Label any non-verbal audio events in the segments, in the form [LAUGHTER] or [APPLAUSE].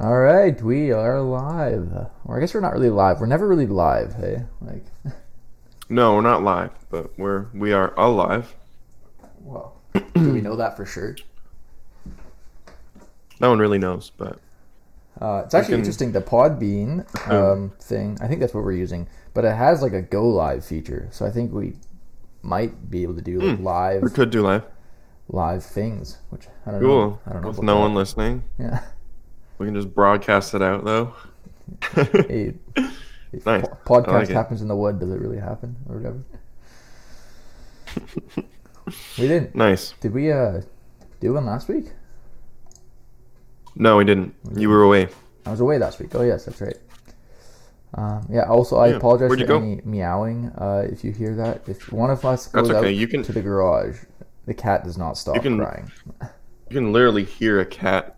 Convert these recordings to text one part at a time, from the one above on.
All right, we are live. Or I guess we're not really live. We're never really live, hey? Like, [LAUGHS] No, we're not live, but we're we are alive. well, do we know that for sure? No one really knows, but Uh, it's actually can- interesting. The Podbean um, thing, I think that's what we're using, but it has like a go live feature. So I think we might be able to do like we live could do live. live things, which I don't know. Cool. I don't know. With no one listening, Yeah. We can just broadcast it out though. Hey, [LAUGHS] Nice. po- podcast like happens in the wood. Does it really happen or whatever? we didn't. [LAUGHS] nice. Did we uh do one last week? No, we didn't. You were away. I was away last week. Oh yes, that's right. Um, yeah. Also, I Yeah. apologize Where'd for you any meowing. Uh, if you hear that, if one of us goes okay. out You can to the garage, the cat does not stop can- crying. you can literally hear a cat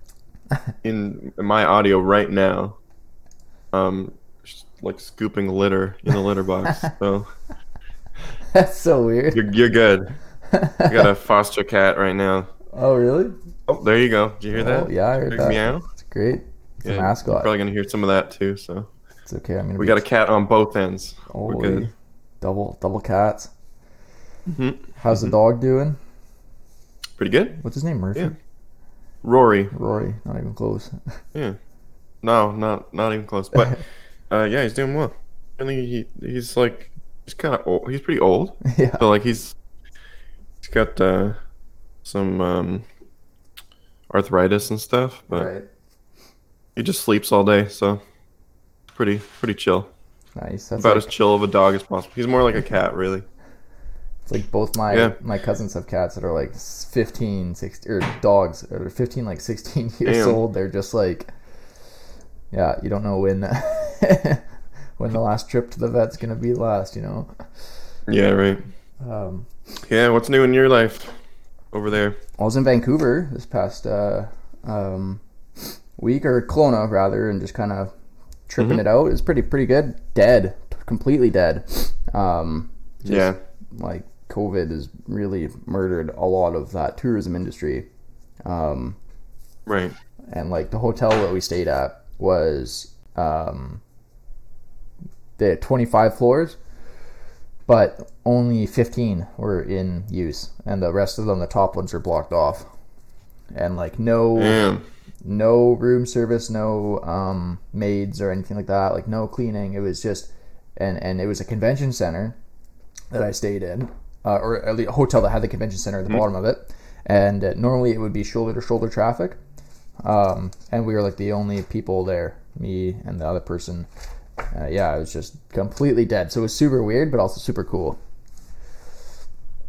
in my audio right now. Um, like scooping litter in the litter box. So [LAUGHS] That's so weird. you're you're good. I got a foster cat right now. oh really? Oh, there you go. Did you hear Oh, that? yeah, I heard Big that. Meow. It's great. It's Yeah, a You're mascot. probably gonna hear some of that too. So It's okay. I mean, we got a cat on both ends. We're Holy good. double double cats. Mhm. How's the dog doing? Pretty good. What's his name? Murphy. Yeah. Rory. Rory. Not even close. [LAUGHS] Yeah. No, not not even close. But [LAUGHS] uh, yeah, he's doing well. I think he he's like he's kind of old. He's pretty old. yeah. So like he's he's got uh, some um, arthritis and stuff, but Right. he just sleeps all day. So pretty pretty chill. Nice. That's About like, as chill of a dog as possible. He's more like a cat, really. Like both my Yeah. my cousins have cats that are like 15, 16, or dogs are 15, like 16 [LAUGHS] years Damn. old. They're just like, yeah, you don't know when [LAUGHS] when the last trip to the vet's gonna be last. You know. Yeah, right. Um, Yeah, what's new in your life over there? I was in Vancouver this past uh, um, week or Kelowna rather, and just kind of tripping Mhm. it out. It's pretty pretty good. Dead, completely dead. Um, just, Yeah. like COVID has really murdered a lot of that tourism industry. Um, Right. and like the hotel that we stayed at was um, they had 25 floors but only 15 were in use and the rest of them the top ones are blocked off and like no Damn. no room service no um, maids or anything like that like no cleaning it was just and and it was a convention center that i stayed in uh, or at least a hotel that had the convention center at the bottom of it and uh, normally it would be shoulder to shoulder traffic um, and we were like the only people there me and the other person uh, yeah it was just completely dead so it was super weird but also super cool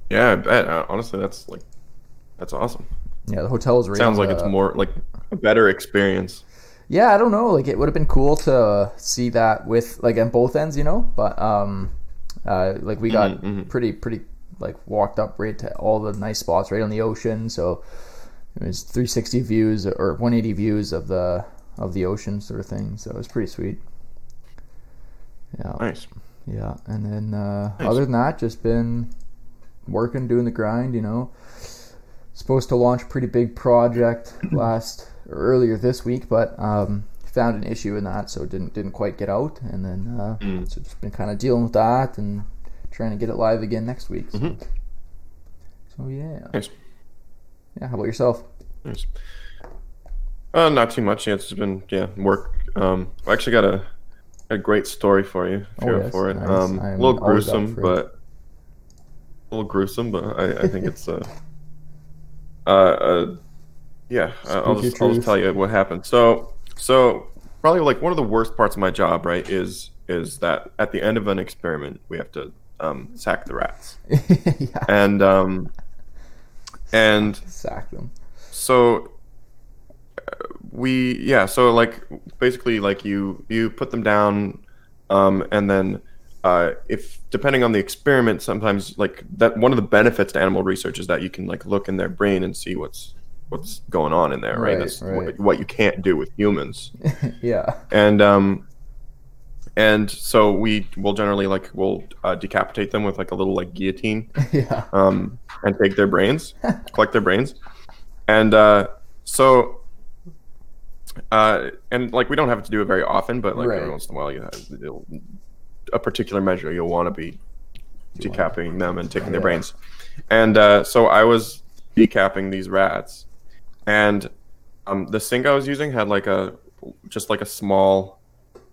Yeah, I bet. Uh, honestly, that's like that's awesome. yeah the hotel was right Sounds like it's more like a better experience. Yeah, I don't know. Like it would have been cool to see that with like on both ends, you know. But um, uh, like we got Mhm, mhm. pretty pretty like walked up right to all the nice spots right on the ocean. So it was 360 views or 180 views of the of the ocean sort of thing. So it was pretty sweet. Yeah, Nice. yeah. And then uh, Nice. other than that, just been working, doing the grind. You know, supposed to launch a pretty big project last earlier this week, but um, found an issue in that, so didn't didn't quite get out. And then uh, Mm. so just been kind of dealing with that and trying to get it live again next week. So, Mhm. so yeah, Nice. yeah. How about yourself? Nice. Uh, not too much. Yeah, it's been yeah work. Um, I actually got a a great story for you. If Oh, you're yes, for it. nice. Um, a little gruesome, but a little gruesome, but I, I think it's uh, [LAUGHS] uh, uh yeah. uh, I'll just I'll just tell you what happened. So so probably like one of the worst parts of my job, right, is is that at the end of an experiment we have to um, sack the rats, [LAUGHS] yeah, and um, and sack them. so uh, we yeah so like basically like you you put them down um, and then uh, if depending on the experiment sometimes like that one of the benefits to animal research is that you can like look in their brain and see what's what's going on in there right, Right, that's right. What, what you can't do with humans. [LAUGHS] Yeah, and um and so we will generally like we'll uh, decapitate them with like a little like guillotine [LAUGHS] yeah, um, and take their brains, [LAUGHS] collect their brains, and uh, so uh, and like we don't have to do it very often, but like Right. every once in a while, you have a particular measure you'll want to be decapitating them and taking their Yeah. brains. And uh, so I was decapping these rats, and um, the sink I was using had like a just like a small,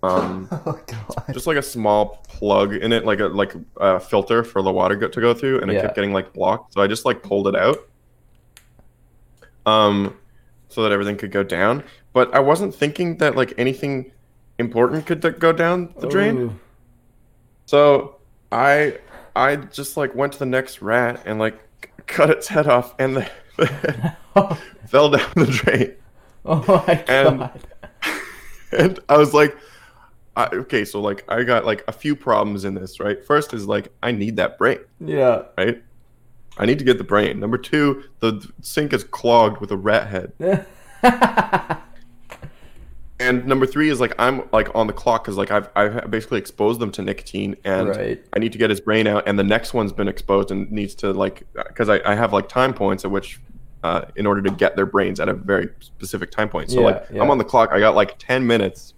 um, [LAUGHS] Oh god. just like a small plug in it, like a like a filter for the water go- to go through, and it Yeah. kept getting like blocked. So I just like pulled it out, um, so that everything could go down. But I wasn't thinking that like anything important could d- go down the drain. Ooh. So I I just like went to the next rat and like c- cut its head off, and the, the head fell down the drain. Oh my And- god. [LAUGHS] and I was like, I, okay, so like I got like a few problems in this, right? First is like I need that brain, Yeah. right? I need to get the brain. Number two, the sink is clogged with a rat head. [LAUGHS] And number three is like I'm like on the clock because like I've I've basically exposed them to nicotine and Right. I need to get his brain out. And the next one's been exposed and needs to like because I, I have like time points at which uh, in order to get their brains at a very specific time point. So Yeah, like yeah. I'm on the clock. I got like ten minutes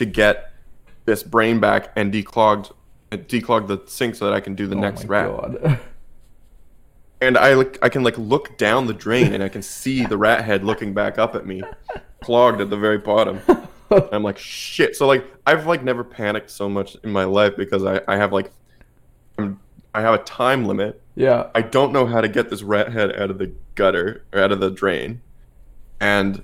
to get this brain back and declogged declog the sink so that I can do the Oh next rat God. [LAUGHS] and I like I can like look down the drain and I can see the rat head looking back up at me, clogged at the very bottom. And [LAUGHS] I'm like shit. So like I've like never panicked so much in my life because I I have like I'm, I have a time limit. yeah. I don't know how to get this rat head out of the gutter or out of the drain, and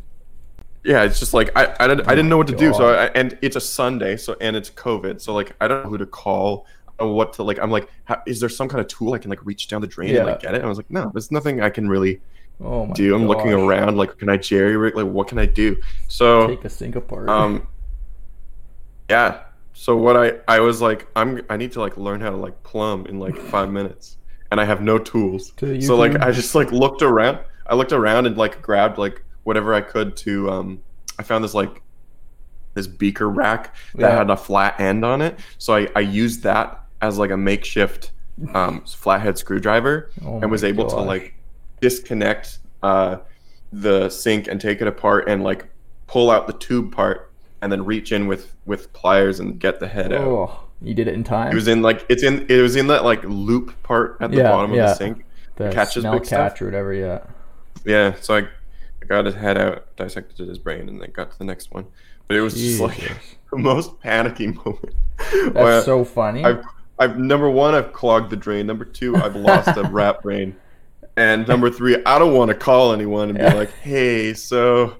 yeah, it's just like I I didn't, I didn't know what to do. So I, and it's a Sunday, so and it's COVID, so like I don't know who to call. Or what to like? I'm like, how, is there some kind of tool I can like reach down the drain and like get it? And I was like, no, there's nothing I can really Oh my do. I'm looking around, like, can I jerry rig? Like, what can I do? So Take a sink apart. um yeah so what i i was like i'm i need to like learn how to like plumb in like five minutes and i have no tools To so like i just like looked around i looked around and like grabbed like whatever i could to um i found this like this beaker rack that Yeah. had a flat end on it so i i used that as like a makeshift um [LAUGHS] flathead screwdriver Oh and was able to like disconnect uh, the sink and take it apart and like pull out the tube part and then reach in with with pliers and get the head out. Oh, you did it in time. It was in like it's in it was in that like loop part at the Yeah, bottom of yeah. the sink. the catches smell big stuff. catch or whatever. Yeah. Yeah, so I got his head out, dissected his brain, and then got to the next one. But it was just like [LAUGHS] the most panicky [LAUGHS] moment. That's so funny. I've, I've number one, I've clogged the drain. Number two, I've lost a [LAUGHS] rat brain, and number three, I don't want to call anyone and Yeah. be like, "Hey, so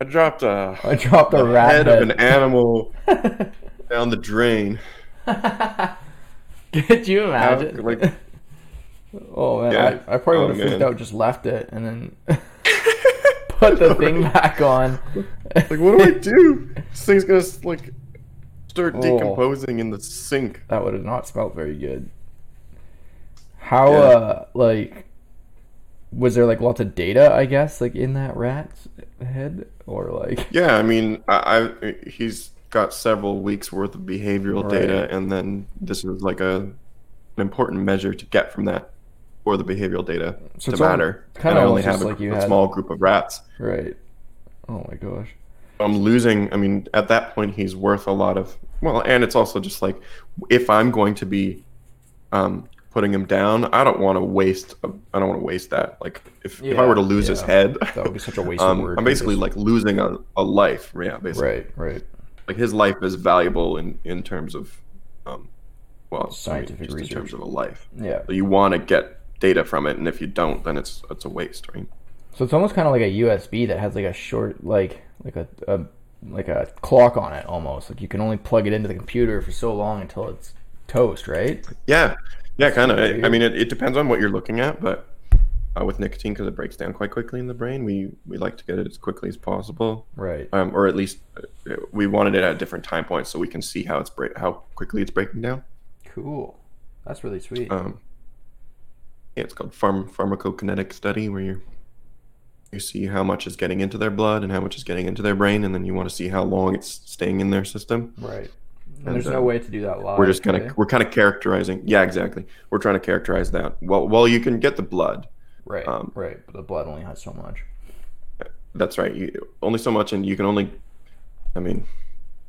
I dropped a, I dropped a rat head head. of an animal down the drain." Could you imagine? like- oh man, Yeah. I, I probably Oh, would have freaked out, just left it, and then put the thing back on. Like, what do I do? This thing's gonna like start Oh. decomposing in the sink. That would have not smelled very good. How Yeah. uh like was there like lots of data, I guess, like in that rat's head? Or like Yeah, I mean, I, I he's got several weeks worth of behavioral data, and then this is like a an important measure to get from that for the behavioral data So to matter. kinda and I only have a, like a had- small group of rats. right. Oh my gosh. I'm losing. I mean, at that point, he's worth a lot of. Well, and it's also just like if I'm going to be um, putting him down, I don't want to waste. I I don't want to waste that. Like if, if I were to lose his head, That would be such a [LAUGHS] waste um, word. I'm basically like losing a, a life. Yeah, basically. Right, right. like his life is valuable in in terms of um well I mean, Scientific just in terms research. of a life Yeah. so you want to get data from it and if you don't then it's it's a waste right So it's almost kind of like a USB that has like a short, like like a, a like a clock on it almost. Like you can only plug it into the computer for so long until it's toast, right? yeah yeah kind of I, I mean it, it depends on what you're looking at but uh, with nicotine because it breaks down quite quickly in the brain we we like to get it as quickly as possible Right. um, or at least uh, we wanted it at different time points so we can see how it's break how quickly it's breaking down Cool. That's really sweet. um, yeah, it's called pharm- pharmacokinetic study where you you see how much is getting into their blood and how much is getting into their brain, and then you want to see how long it's staying in their system. right. And, and, there's no uh, way to do that live. we're just kind of we're kind of characterizing. Yeah, exactly. We're trying to characterize that. Well, well, you can get the blood. right, um, right. But the blood only has so much. that's right. You only so much, and you can only, I mean,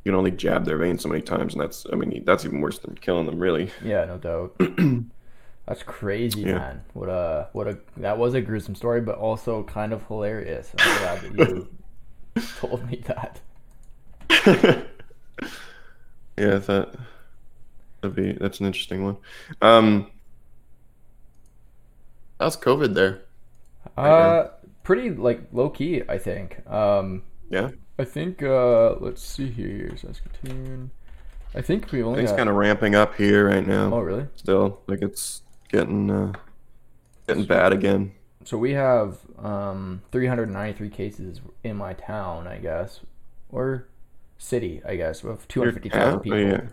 you can only jab their veins so many times, and that's, I mean, that's even worse than killing them, really. Yeah, no doubt. [CLEARS THROAT] That's crazy, Yeah. man. What a what a that was a gruesome story, but also kind of hilarious. I'm glad that you [LAUGHS] told me that. [LAUGHS] yeah, that that'd be that's an interesting one. Um, how's COVID there? Uh, pretty like low key, I think. Um, Yeah, I think uh, let's see here, Saskatoon. I think we only things got- kind of ramping up here right now. Oh, really? Still, like it's getting uh, getting bad again. So we have um 393 cases in my town, I guess, or city, I guess, of 250,000? Oh, people. yeah.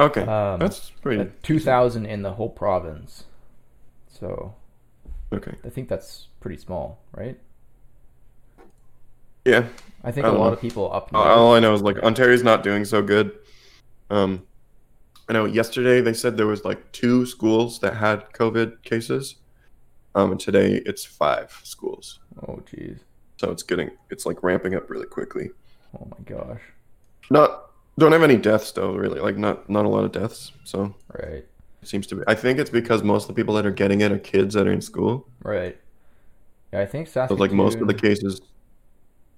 Okay, Um, that's pretty Uh, 2,000 in the whole province. So okay. I think that's pretty small, right? Yeah, I think I a lot know. of people up north. all I know is like Ontario's not doing so good. Um, I know yesterday they said there was like two schools that had COVID cases. Um, and today it's five schools. Oh, jeez. So it's getting it's like ramping up really quickly. Oh my gosh. Not don't have any deaths though, really. Like not not a lot of deaths. So Right. it seems to be. I think it's because most of the people that are getting it are kids that are in school. Right. Yeah, I think So like most of the cases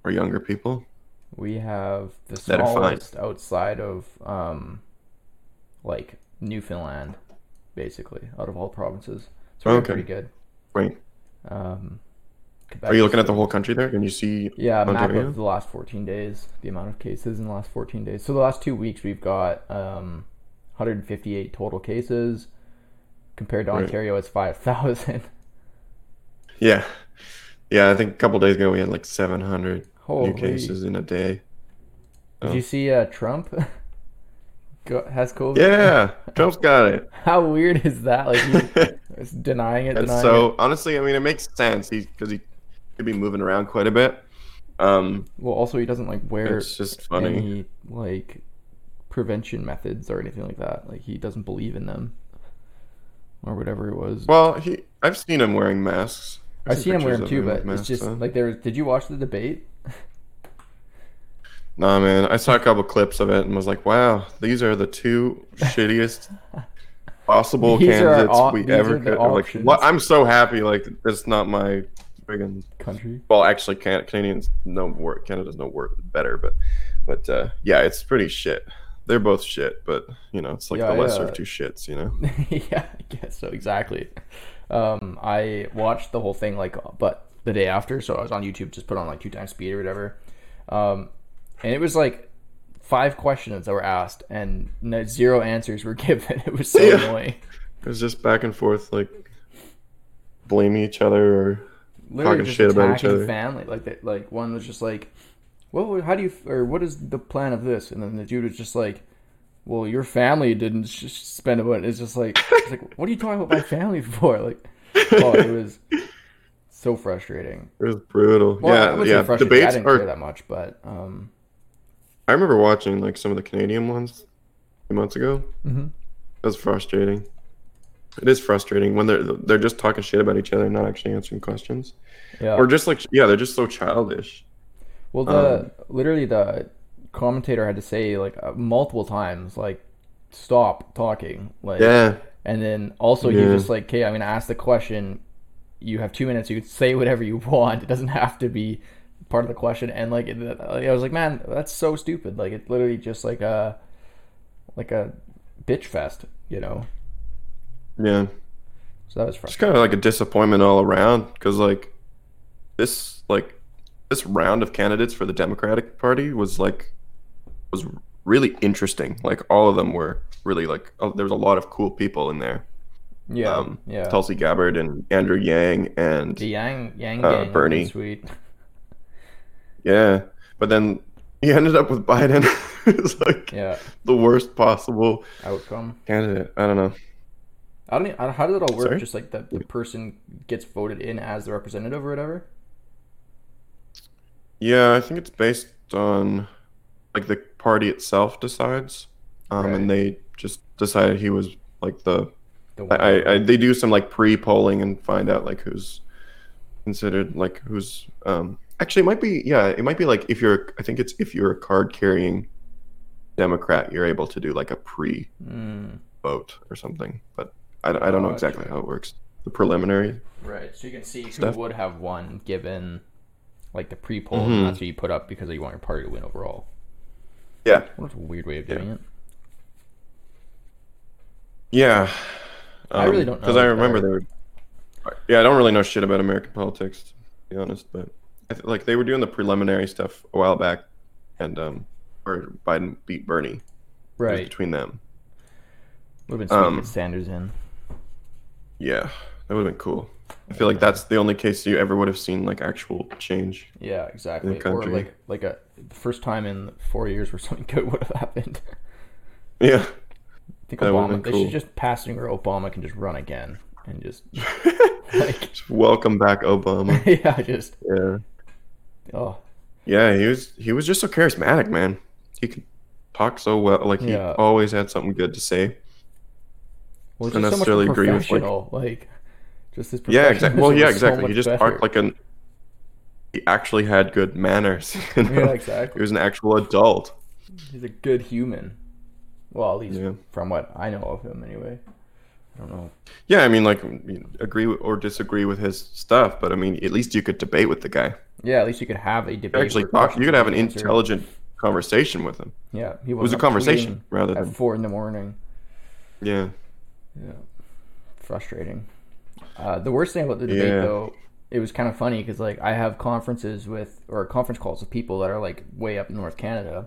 are younger people. we have the smallest outside of um, like Newfoundland, basically, out of all provinces. So we're Okay. pretty good. Right. Um, Quebec Are you looking at the whole country there? Can you see? Yeah, map Ontario? of the last 14 days, the amount of cases in the last 14 days. So the last two weeks, we've got um, 158 total cases. Compared to Right. Ontario, it's 5,000. [LAUGHS] Yeah, yeah. I think a couple days ago we had like 700 Holy. new cases in a day. Did Oh. you see uh, Trump [LAUGHS] go, has COVID? Yeah, Trump's got it. [LAUGHS] How weird is that? Like, he [LAUGHS] is denying it, And denying so it. honestly, I mean, it makes sense. He because he could be moving around quite a bit. Um, Well, also, he doesn't like wear it's just funny. any like prevention methods or anything like that. Like, he doesn't believe in them or whatever it was. Well, he I've seen him wearing masks. I've seen him wear them too, but it's just on. like there. Did you watch the debate? Nah, man. I saw a couple clips of it and was like, "Wow, these are the two [LAUGHS] shittiest possible These candidates we ever could." I'm Like, what? I'm so happy. Like, it's not my friggin' Country. Well, actually, can- Canadians know work. Canada's no work better, but but uh, yeah, it's pretty shit. They're both shit, but you know, it's like Yeah, the lesser yeah. of two shits. You know. [LAUGHS] yeah, I guess so. Exactly. Um, I watched the whole thing like, but the day after, so I was on YouTube, just put on like two times speed or whatever. Um, and it was like five questions that were asked, and no, zero answers were [LAUGHS] given. It was so Yeah. annoying. It was just back and forth, like blaming each other or Literally Talking shit about each other. family. Like that. Like one was just like, "Well, how do you or what is the plan of this?" And then the dude was just like. Well, your family didn't sh- spend a bunch. It's just like, it's like, [LAUGHS] what are you talking about my family for? Like, oh, it [LAUGHS] was so frustrating. it was brutal. Well, yeah, yeah. frustrating. I Debates are. that much, but um, I remember watching like some of the Canadian ones a few months ago. Mhm. It was frustrating. It is frustrating when they're they're just talking shit about each other, and not actually answering questions, yeah. or just like yeah, they're just so childish. well, the um, literally the commentator had to say like uh, multiple times, like, stop talking, like, Yeah, and then also Yeah. he just like, okay, I'm gonna ask the question. You have two minutes. You can say whatever you [LAUGHS] want. It doesn't have to be part of the question. And like, it, I was like, man, that's so stupid. Like, it's literally just like a like a bitch fest, you know. yeah. So that was It's kind of like a disappointment all around because like this like this round of candidates for the Democratic Party was like was really interesting. Like all of them were really like oh, there was a lot of cool people in there. Yeah, um, yeah. Tulsi Gabbard and Andrew Yang and The Yang Yang Uh, Bernie. sweet. Yeah, but then he ended up with Biden. [LAUGHS] it's like Yeah, the worst possible outcome. candidate. I don't know. I don't. e- I don't- How does it all work? Sorry? Just like the the person gets voted in as the representative or whatever. Yeah, I think it's based on like the party itself decides, um, Right. and they just decided he was like the. The I, I, I they do some like pre-polling and find out like who's considered like who's um actually it might be yeah it might be like if you're I think it's if you're a card carrying Democrat you're able to do like a pre Mm, vote or something but I, don't- I don't know exactly how it works the preliminary right. So you can see who would have won given like the pre-poll. Mhm. That's what you put up because you want your party to win overall. yeah What a weird way of doing it. yeah I really don't know because I remember were yeah I don't really know shit about American politics to be honest but th- like they were doing the preliminary stuff a while back and um or Biden beat Bernie Right. between them Would have been sweet Um, to get Sanders in. Yeah, that would have been cool. I feel like that's the only case you ever would have seen like actual change. Yeah, exactly. Or like like a the first time in four years where something [LAUGHS] good would have happened. Yeah, I think That Obama. They cool. should just pass it where Obama can just run again and just [LAUGHS] like welcome back, Obama. [LAUGHS] yeah, just Yeah, oh yeah, he was he was just so charismatic, man. He could talk so well. Like he Yeah. always had something good to say. well, Don't just so necessarily agree with, like-. Like, just his Yeah, exactly. Well, yeah, was so exactly. he just better. talked like an. He actually had good manners. [LAUGHS] you know? yeah, He was an actual adult. He's a good human. Well, at least Yeah. from what I know of him, anyway. I don't know. Yeah, I mean, like, agree or disagree with his stuff, but I mean, at least you could debate with the guy. Yeah, at least you could have a debate. You actually talk. You could have an be answered. intelligent conversation with him. Yeah, he It was a conversation rather at than four in the morning. yeah. Yeah, frustrating. Uh, the worst thing about the debate, Yeah. though, it was kind of funny because like I have conferences with or conference calls with people that are like way up in North Canada,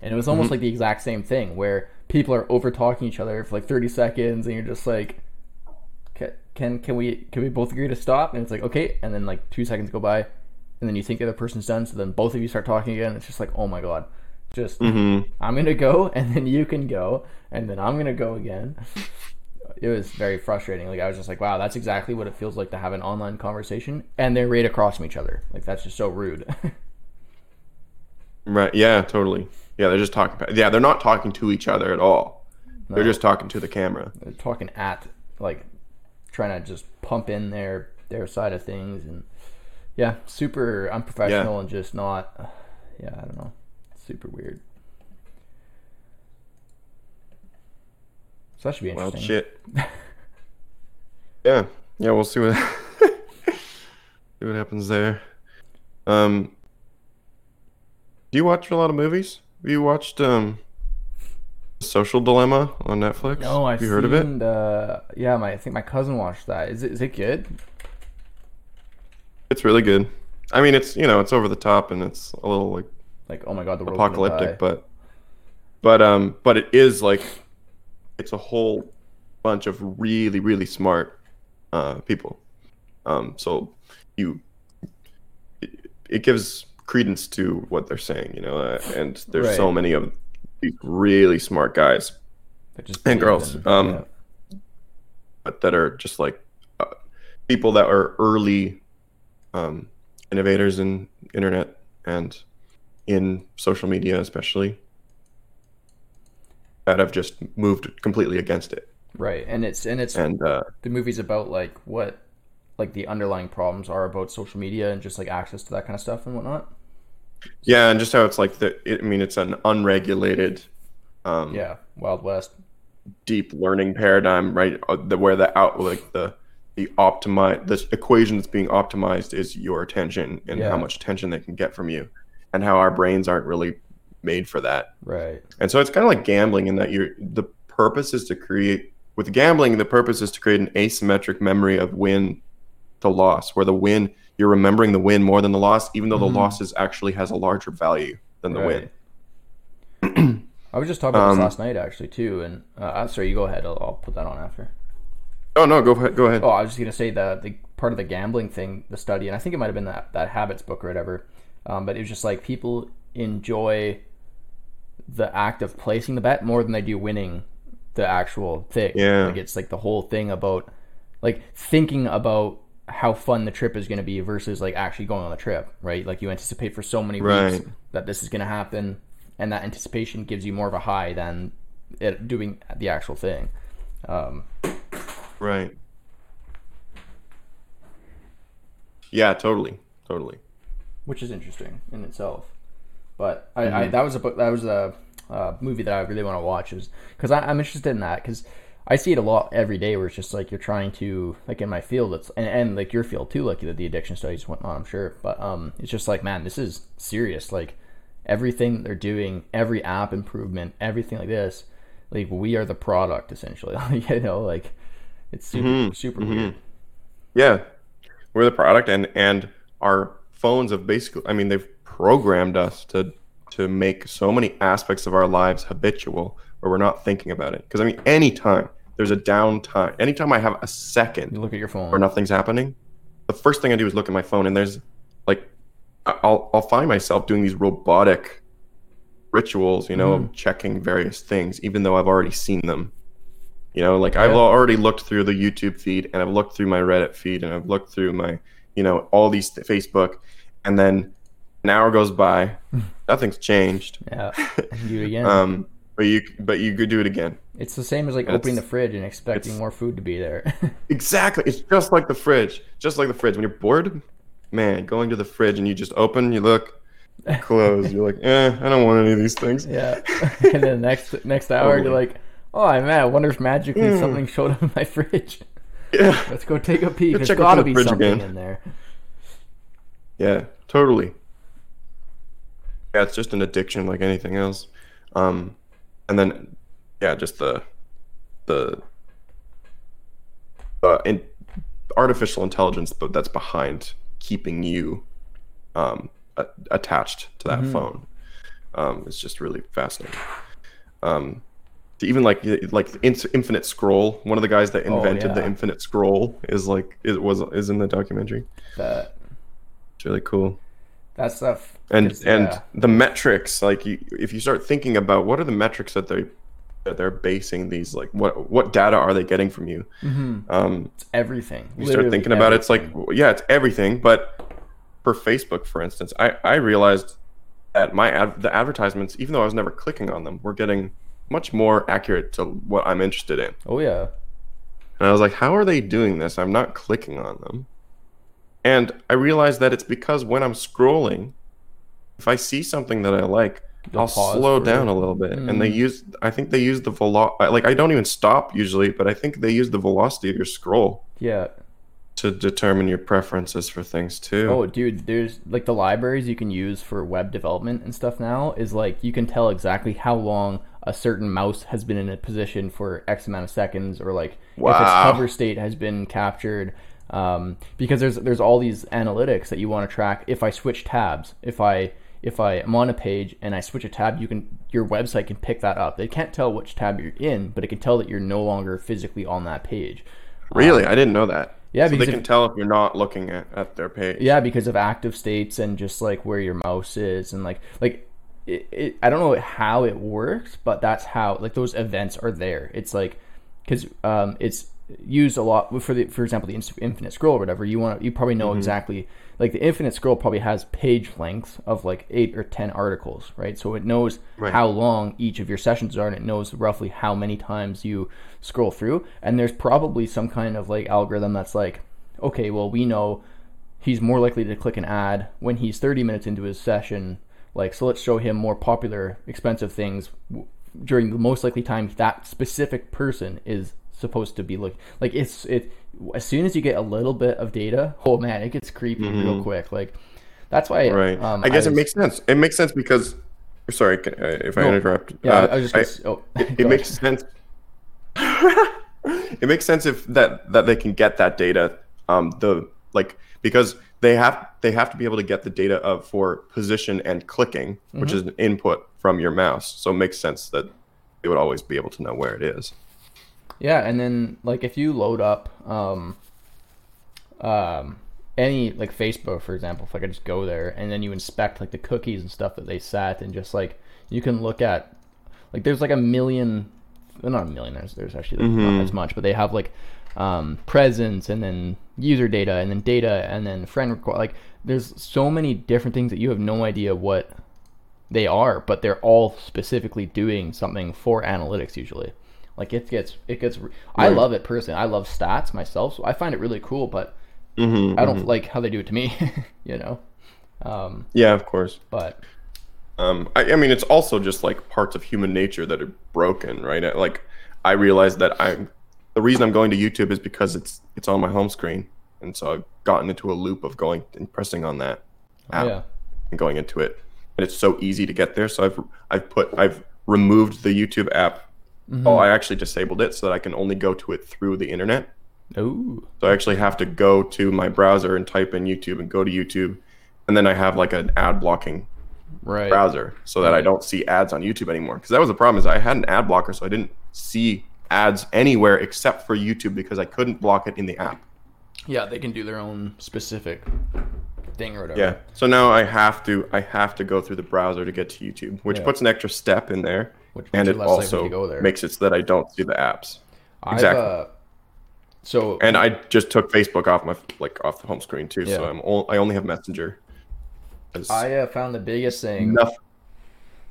and it was almost Mm-hmm. like the exact same thing where people are over talking each other for like thirty seconds, and you're just like, can can we can we both agree to stop? And it's like okay, and then like two seconds go by, and then you think the other person's done, so then both of you start talking again. It's just like oh my god, just hmm I'm gonna go, [LAUGHS] and then you can go, and then I'm gonna go again. It was very frustrating. Like I was just like, wow, that's exactly what it feels like to have an online conversation, and they're right across from each other. Like that's just so rude. [LAUGHS] Right. Yeah. Totally. Yeah. They're just talking. Yeah. They're not talking to each other at all. They're just talking to the camera. They're talking at like trying to just pump in their their side of things, and yeah, super unprofessional and just not. Yeah, I don't know, super weird. So that should be interesting. shit. [LAUGHS] yeah. Yeah. We'll see what [LAUGHS] see what happens there. Um. Do you watch a lot of movies? Have you watched um, Social Dilemma on Netflix? No, I've Have you heard of it? seen The, yeah, my I think my cousin watched that. Is it is it good? It's really good. I mean, it's you know, it's over the top and it's a little like Like, oh my god, the world's gonna die. apocalyptic, but but um, but it is like it's a whole bunch of really really smart uh, people. Um, so you it, it gives credence to what they're saying, you know, uh, and there's so many of these really smart guys And girls, um, yeah. but that are just like uh, people that are early um, innovators in internet and in social media especially that have just moved completely against it right, and it's and it's and uh, the movie's about like what like the underlying problems are about social media and just like access to that kind of stuff and whatnot. yeah and just how it's like the it, i mean it's an unregulated um, Yeah, Wild West. deep learning paradigm right uh, the, where the out like the the optimize the equation that's being optimized is your attention and Yeah. how much attention they can get from you and how our brains aren't really made for that Right. and so it's kind of like gambling in that you're the purpose is to create with gambling the purpose is to create an asymmetric memory of win to loss where the win you're remembering the win more than the loss even though Mhm. the loss is actually has a larger value than the right. win [CLEARS THROAT] I was just talking about Um, this last night actually too, and uh, uh, sorry, you go ahead. I'll, I'll put that on after. oh no go ahead go ahead Oh, I was just gonna say that the part of the gambling thing, the study, and I think it might have been that that habits book or whatever. Um, but it was just like people enjoy the act of placing the bet more than they do winning the actual thing. Yeah. like it's like the whole thing about like thinking about how fun the trip is going to be versus like actually going on the trip, right? Like you anticipate for so many weeks that this is going to happen, and that anticipation gives you more of a high than it doing the actual thing. Um, Right. Yeah, totally, totally. which is interesting in itself. But I, I that was a book that was a, uh movie that I really want to watch is because I'm interested in that because I see it a lot every day where it's just like you're trying to like in my field it's and, and like your field too like the, the addiction studies and whatnot I'm sure but um it's just like man this is serious like everything they're doing every app improvement everything like this like we are the product essentially [LAUGHS] you know like it's super super weird. Yeah, we're the product, and and our phones have basically. I mean, they've programmed us to to make so many aspects of our lives habitual, where we're not thinking about it. Because I mean, anytime there's a downtime, anytime I have a second you look at your phone or nothing's happening, the first thing I do is look at my phone, and there's like, I'll I'll find myself doing these robotic rituals, you know, of checking various things, even though I've already seen them. You know, like I've already looked through the YouTube feed, and I've looked through my Reddit feed, and I've looked through my, you know, all these th- Facebook, and then an hour goes by, [LAUGHS] nothing's changed. yeah [LAUGHS] and you again Um, but you but you could do it again. it's the same as like opening the fridge and expecting more food to be there [LAUGHS] Exactly. It's just like the fridge. Just like the fridge. When you're bored, man, going to the fridge and you just open, you look, close. You're like, eh, I don't want any of these things. Yeah, [LAUGHS] and then next next hour you're like, oh man, I wonder if magically Mm. something showed up in my [LAUGHS] fridge. Yeah. Let's go take a peek. There's check got to open be something again. in there. Yeah, totally. Yeah, it's just an addiction like anything else. Um, and then, yeah, just the the uh, in, artificial intelligence, but that's behind keeping you um, a- attached to that phone. Um, it's just really fascinating. Um, to even like like infinite scroll. One of the guys that invented the yeah. infinite scroll is like it was is in the documentary. That It's really cool that stuff. and is- and yeah. the metrics like you, if you start thinking about what are the metrics that they that they're basing these like what what data are they getting from you um It's everything. you start thinking about it it's like yeah it's everything but for facebook for instance i i realized that my ad, the advertisements even though i was never clicking on them were getting much more accurate to what i'm interested in oh yeah, and I was like, how are they doing this? I'm not clicking on them. And I realized that it's because when I'm scrolling, if I see something that I like, You'll I'll slow for- down a little bit. And they Mm. use, I think they use the velo, like I don't even stop usually, but I think they use the velocity of your scroll yeah. to determine your preferences for things too. Oh, dude, there's like the libraries you can use for web development and stuff now is like you can tell exactly how long a certain mouse has been in a position for X amount of seconds, or like if its Wow. hover state has been captured. Um, because there's there's all these analytics that you want to track. If I switch tabs, if I if I am on a page and I switch a tab, you can your website can pick that up. They can't tell which tab you're in, but it can tell that you're no longer physically on that page. really? I didn't know that. Yeah, so they can if- tell if you're not looking at, at their page. Yeah, because of active states and just like where your mouse is and like like it, it, I don't know how it works, but that's how like those events are there. It's like because um, it's used a lot for the for example the infinite scroll or whatever. You want you probably know mm-hmm. exactly like the infinite scroll probably has page length of like eight or ten articles, right? So it knows Right. how long each of your sessions are, and it knows roughly how many times you scroll through. And there's probably some kind of like algorithm that's like, okay, well we know he's more likely to click an ad when he's 30 minutes into his session. Like, so let's show him more popular, expensive things during the most likely time that specific person is supposed to be looking. Like, it's it. As soon as you get a little bit of data, oh man, it gets creepy real quick. Like, that's why. Mm-hmm. Right. Um, I guess it was- makes sense. It makes sense because, sorry uh, if I No. interrupt. Yeah, Uh, I was just. Gonna, s oh, [LAUGHS] it go makes sense. [LAUGHS] it makes sense if that that they can get that data. Um, the like because they have they have to be able to get the data of for position and clicking, which Mm-hmm. is an input from your mouse. So it makes sense that they would always be able to know where it is. Yeah, and then like if you load up um um any like Facebook for example, if I could just go there and then you inspect like the cookies and stuff that they set and just like you can look at like there's like a million well, not a million there's, there's actually not as much but they have like um presence and then user data and then data and then friend request like there's so many different things that you have no idea what they are, but they're all specifically doing something for analytics usually. Like it gets it gets I love it personally. I love stats myself, so I find it really cool, but Mm-hmm, I don't like how they do it to me, [LAUGHS] you know. Um, Yeah, of course. but Um, I, I mean, it's also just like parts of human nature that are broken, right? Like, I realized that I'm the reason I'm going to YouTube is because it's it's on my home screen, and so I've gotten into a loop of going and pressing on that app yeah, and going into it, and it's so easy to get there. So I've I've put I've removed the YouTube app. Oh, mm-hmm. I actually disabled it so that I can only go to it through the internet. ooh, So I actually have to go to my browser and type in YouTube and go to YouTube, and then I have like an ad blocking right, browser so that I don't see ads on YouTube anymore. Because that was the problem is I had an ad blocker, so I didn't see ads anywhere except for YouTube because I couldn't block it in the app. yeah, they can do their own specific thing or whatever. Yeah. So now I have to I have to go through the browser to get to YouTube, which Yeah. puts an extra step in there, Which and it you less likely also to go there. makes it so that I don't see the apps. I've, exactly. uh, so And I just took Facebook off my like off the home screen too, so I'm o- I only have Messenger. I uh, found the biggest thing. nothing,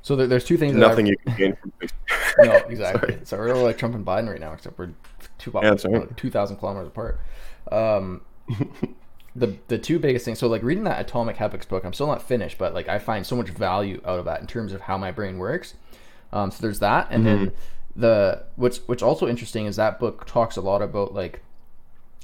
So there, there's two things. that nothing you can gain from Facebook. No, [LAUGHS] exactly. so we're like Trump and Biden right now, except we're two Yeah, right. two thousand kilometers apart. Um, [LAUGHS] the the two biggest things. So like reading that Atomic Habits book, I'm still not finished, but like I find so much value out of that in terms of how my brain works. Um, so there's that, and then the what's what's also interesting is that book talks a lot about like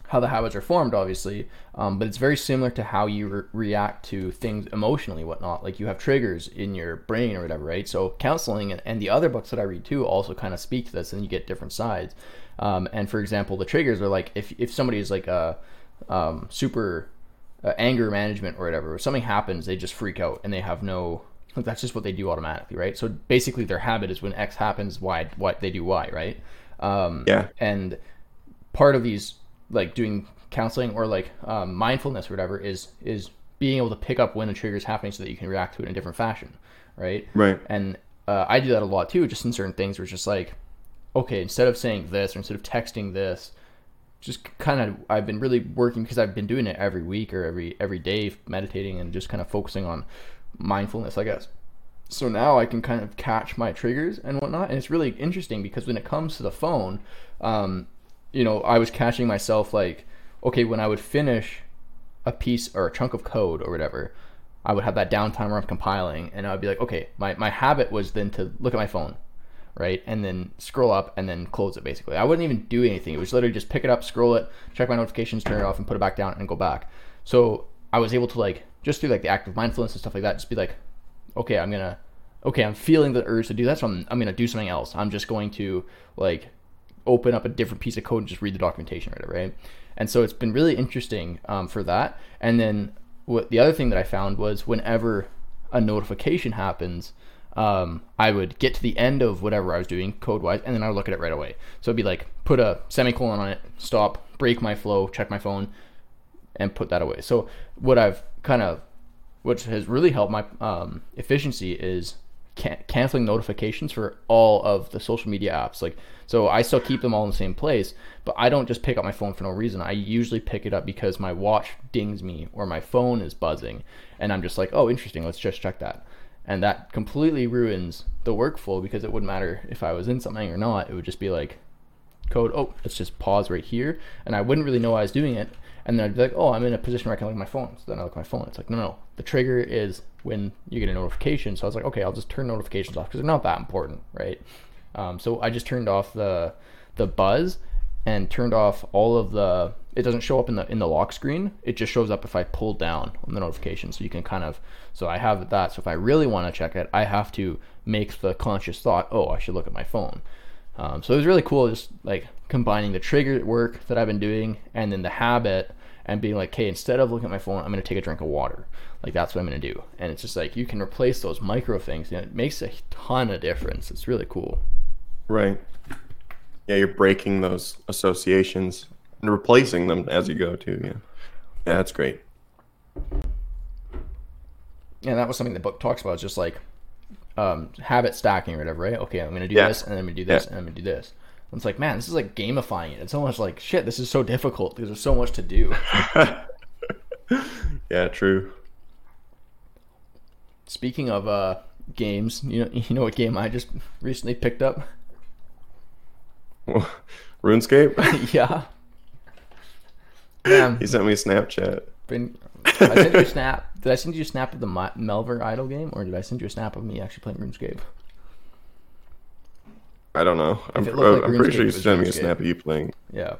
how the habits are formed, obviously, um, but it's very similar to how you re- react to things emotionally, whatnot. Like you have triggers in your brain or whatever, right? So counseling and, and the other books that I read too also kind of speak to this, and you get different sides. Um, and for example, the triggers are like if if somebody is like a um, super uh, anger management or whatever, if something happens, they just freak out and they have no. That's just what they do automatically, right? So basically, their habit is when X happens, Y, what they do Y, right? Um, Yeah. and part of these like doing counseling or like um, mindfulness or whatever is is being able to pick up when a trigger is happening so that you can react to it in a different fashion right Right. and uh, i do that a lot too just in certain things where it's just like okay instead of saying this or instead of texting this just kind of i've been really working because i've been doing it every week or every every day meditating and just kind of focusing on mindfulness i guess so now I can kind of catch my triggers and whatnot, and it's really interesting because when it comes to the phone, um, you know, I was catching myself like, okay, when I would finish a piece or a chunk of code or whatever, I would have that downtime where I'm compiling, and I'd be like, okay, my my habit was then to look at my phone, right, and then scroll up and then close it. Basically, I wouldn't even do anything. It was literally just pick it up, scroll it, check my notifications, turn it off, and put it back down, and go back. So I was able to like just through like the active mindfulness and stuff like that. Just be like, okay, I'm gonna, okay, I'm feeling the urge to do that, so I'm, I'm gonna do something else. I'm just going to like open up a different piece of code and just read the documentation or whatever, right? And so it's been really interesting um, for that. And then what the other thing that I found was whenever a notification happens, um, I would get to the end of whatever I was doing code wise, and then I would look at it right away. So it'd be like put a semicolon on it, stop, break my flow, check my phone, and put that away. So what I've kind of, which has really helped my um, efficiency is can- canceling notifications for all of the social media apps. Like, so I still keep them all in the same place, but I don't just pick up my phone for no reason. I usually pick it up because my watch dings me or my phone is buzzing, and I'm just like, oh, interesting. Let's just check that. And that completely ruins the workflow because it wouldn't matter if I was in something or not. It would just be like, code, oh, let's just pause right here. And I wouldn't really know why I was doing it. And then I'd be like, oh, I'm in a position where I can look at my phone. So then I look at my phone. It's like, no, no. The trigger is when you get a notification. So I was like, okay, I'll just turn notifications off because they're not that important, right? Um, so I just turned off the the buzz and turned off all of the. It doesn't show up in the in the lock screen. It just shows up if I pull down on the notification. So you can kind of. So I have that. So if I really want to check it, I have to make the conscious thought. Oh, I should look at my phone. Um, so it was really cool, just like combining the trigger work that I've been doing and then the habit and being like, okay, instead of looking at my phone, I'm going to take a drink of water. Like that's what I'm going to do. And it's just like you can replace those micro things. And it makes a ton of difference. It's really cool. Right. Yeah, you're breaking those associations and replacing them as you go too. Yeah. Yeah, that's great. And that was something the book talks about. It's just like um, habit stacking or whatever, right? Okay, I'm going to do Yeah. this and then I'm going to do this Yeah. and I'm going to do this. It's like, man, this is like gamifying it. It's almost like, shit, this is so difficult because there's so much to do. [LAUGHS] yeah, true. Speaking of uh, games, you know, you know what game I just recently picked up? [LAUGHS] RuneScape. [LAUGHS] yeah. Um, he sent me a Snapchat. been. I sent you a snap. Did I send you a snap of the Melvor Idle game, or did I send you a snap of me actually playing RuneScape? I don't know. I'm, it looked like I'm pretty sure you sent me a RuneScape. snap of you playing. Yeah.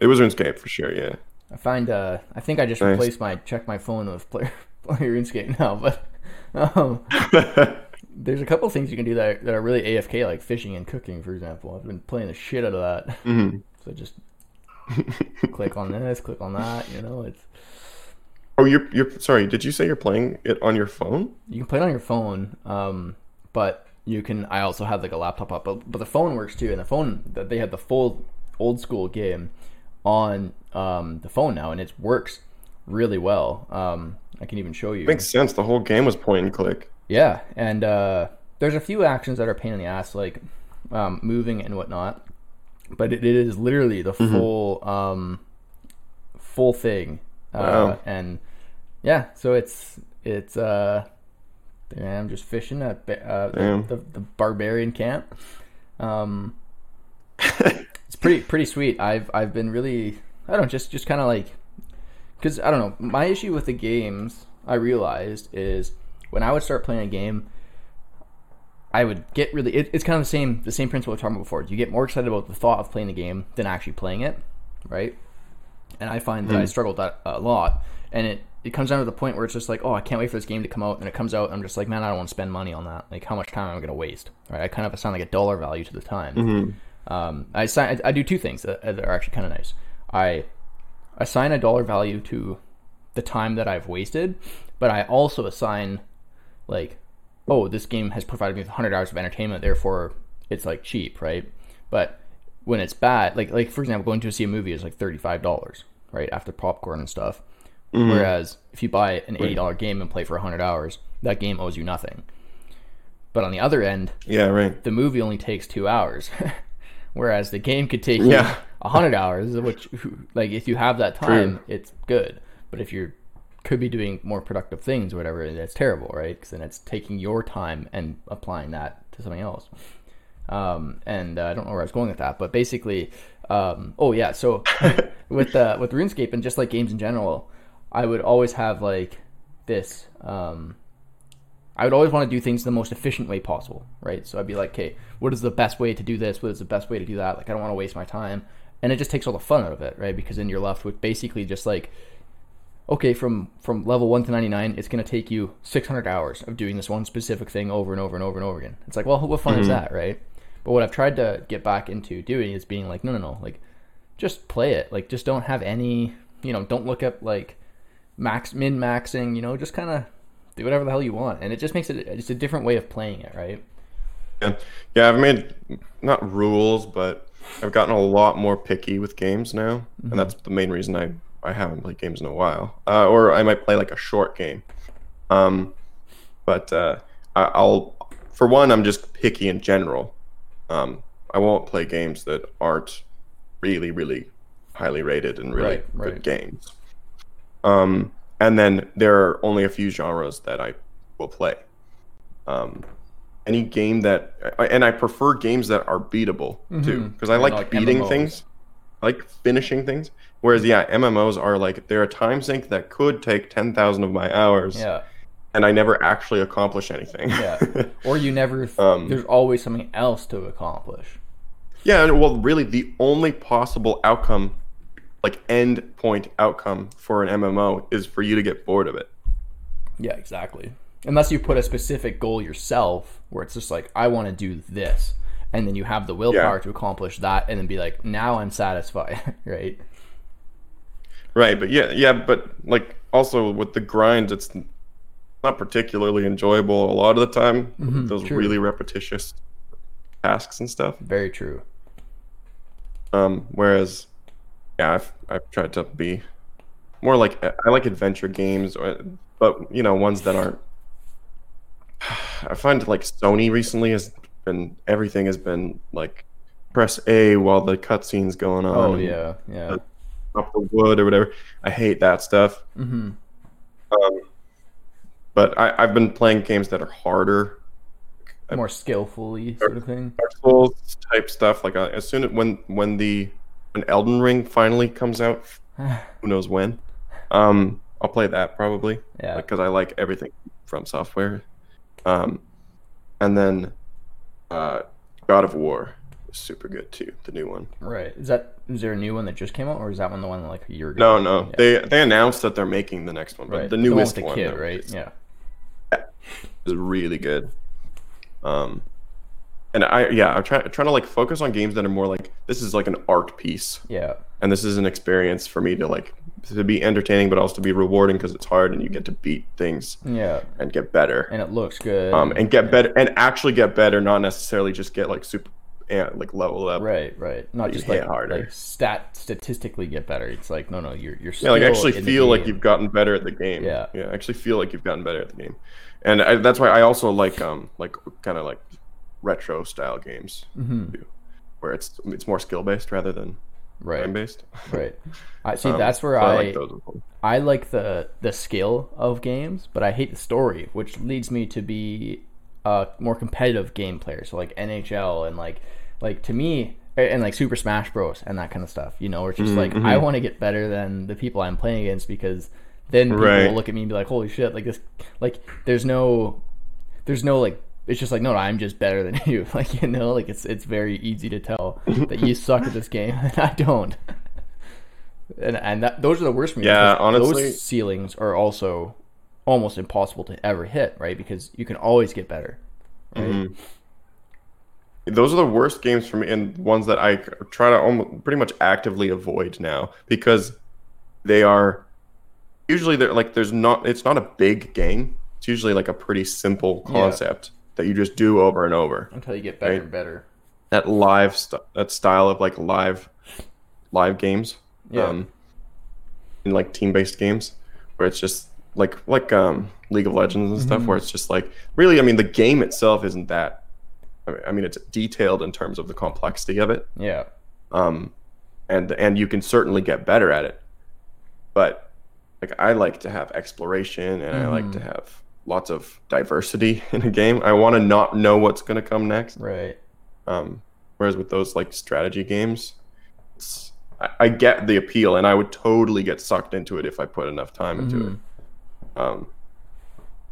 It was RuneScape for sure. Yeah. I find. Uh, I think I just Nice. replaced my check my phone with player [LAUGHS] player RuneScape now, but um, [LAUGHS] there's a couple things you can do that are, that are really AFK, like fishing and cooking, for example. I've been playing the shit out of that. Mhm. So just click on this, click on that. You know, it's Oh, you're you're sorry. Did you say you're playing it on your phone? you can play it on your phone, um, but you can. I also have like a laptop up, but, but the phone works too. And the phone that they had the full old school game on um, the phone now, and it works really well. Um, I can even show you. Makes sense. The whole game was point and click. Yeah, and uh, there's a few actions that are pain in the ass, like um, moving and whatnot. But it, it is literally the full um, full thing, uh, Wow. and yeah, so it's it's uh, there I am just fishing at uh, the, the, the barbarian camp. Um, [LAUGHS] it's pretty pretty sweet. I've I've been really I don't know, just just kind of like because I don't know. My issue with the games I realized is when I would start playing a game, I would get really. It, it's kind of the same the same principle we were talking about before. You get more excited about the thought of playing the game than actually playing it, right? And I find that I struggled that a lot, and it it comes down to the point where it's just like, oh, I can't wait for this game to come out, and it comes out, and I'm just like, man, I don't want to spend money on that. Like, how much time am I going to waste? Right? I kind of assign like a dollar value to the time. Um, I assign, I, I do two things that, that are actually kind of nice. I assign a dollar value to the time that I've wasted, but I also assign like, oh, this game has provided me with 100 hours of entertainment, therefore it's like cheap, right? But when it's bad, like like for example, going to see a movie is like $35, right, after popcorn and stuff. Whereas if you buy an $80 game and play for 100 hours, that game owes you nothing. But on the other end, Yeah, right. the movie only takes two hours, [LAUGHS] whereas the game could take Yeah. a hundred hours. Which, like, if you have that time, it's good. But if you could be doing more productive things or whatever, that's terrible, right? Because then it's taking your time and applying that to something else. Um, and uh, I don't know where I was going with that, but basically, um, oh yeah. So [LAUGHS] with uh, with RuneScape and just like games in general, I would always have like this. Um, I would always want to do things the most efficient way possible, right? So I'd be like, okay, what is the best way to do this? What is the best way to do that? Like, I don't want to waste my time, and it just takes all the fun out of it, right? Because then you're left with basically just like, okay, from from level one to ninety nine, it's going to take you six hundred hours of doing this one specific thing over and over and over and over again. It's like, well, what fun is that, right? But what I've tried to get back into doing is being like, no, no, no, like, just play it. Like, just don't have any, you know, don't look up like max min maxing. You know, just kind of do whatever the hell you want, and it just makes it it's a different way of playing it, right? Yeah, yeah. I've made not rules, but I've gotten a lot more picky with games now, and that's the main reason I I haven't played games in a while. Uh, or I might play like a short game. Um, but uh, I, I'll for one, I'm just picky in general. Um, I won't play games that aren't really, really highly rated and really Right, right. good games. Um, and then there are only a few genres that I will play. Um, any game that, and I prefer games that are beatable too, Mhm. because I like, like beating MMOs. things, I like finishing things. Whereas, yeah, MMOs are like they're a time sink that could take ten thousand of my hours, Yeah, and I never actually accomplish anything. yeah. [LAUGHS] or you never. Um, there's always something else to accomplish. Yeah, and well, really, the only possible outcome, like end point outcome for an MMO, is for you to get bored of it. Yeah, exactly. Unless you put a specific goal yourself, where it's just like, I want to do this, and then you have the willpower Yeah. to accomplish that, and then be like, now I'm satisfied, [LAUGHS] right? Right, but yeah, yeah, but like also with the grind, it's not particularly enjoyable a lot of the time. with those true. really repetitious tasks and stuff. Very true. Um, whereas, yeah, I've I've tried to be more like I like adventure games, or, but you know ones that aren't. [SIGHS] I find like Sony recently has been everything has been like press A while the cutscene's going on. Oh yeah, yeah. up the wood or whatever. I hate that stuff. Mm-hmm. Um, but I, I've been playing games that are harder, More skillfully, sort of thing. Dark Souls type stuff. Like uh, as soon as when when the when Elden Ring finally comes out, [SIGHS] who knows when, um, I'll play that probably Yeah. because I like everything FromSoftware. Um, and then uh, God of War is super good too, the new one. Right. Is that is there a new one that just came out, or is that one the one like a year ago? No, no, they they announced that they're making the next one, but Right. the one newest with the one kid, that right? is- Yeah. is really good. Um, and I yeah, I'm trying trying to like focus on games that are more like this is like an art piece, Yeah. and this is an experience for me to like to be entertaining, but also to be rewarding because it's hard and you get to beat things Yeah. and get better. And it looks good. um, and get better and actually get better, not necessarily just get like super, yeah, like level up. Right, right. Not just like harder. like stat statistically get better. It's like no, no, you're you're Yeah, like actually feel like you've gotten better at the game. Yeah. yeah, actually feel like you've gotten better at the game, and I, that's why I also like um like kind of like retro style games Mhm. too, where it's it's more skill based rather than right, time based. right. I see. Um, that's where so I like those. I like the the skill of games, but I hate the story, which leads me to be a more competitive game player. So like NHL and like like to me and like Super Smash Bros and that kind of stuff. You know, where it's just like Mm-hmm. I want to get better than the people I'm playing against because then people Right. will look at me and be like, "Holy shit!" Like this, like there's no, there's no like. It's just like no, no, I'm just better than [LAUGHS] you. [LAUGHS] Like you know, like it's it's very easy to tell that you suck at this game and I don't. [LAUGHS] And and that those are the worst for me. Yeah, honestly- those ceilings are also almost impossible to ever hit, right? Because you can always get better. Right? Mm-hmm. Those are the worst games for me, and ones that I try to almost pretty much actively avoid now because they are usually they're like there's not it's not a big game. It's usually like a pretty simple concept that you just do over and over. Until you get better Right. and better. That live st- that style of like live live games, Yeah. um, in like team based games where it's just like like um League of Legends and stuff where it's just like really I mean the game itself isn't that I mean- I mean it's detailed in terms of the complexity of it Yeah. um and and you can certainly get better at it but like I like to have exploration and I like to have lots of diversity [LAUGHS] in a game I want to not know what's going to come next Right. um, whereas with those like strategy games, it's, I, I get the appeal, and I would totally get sucked into it if I put enough time into Mm-hmm. it. Um,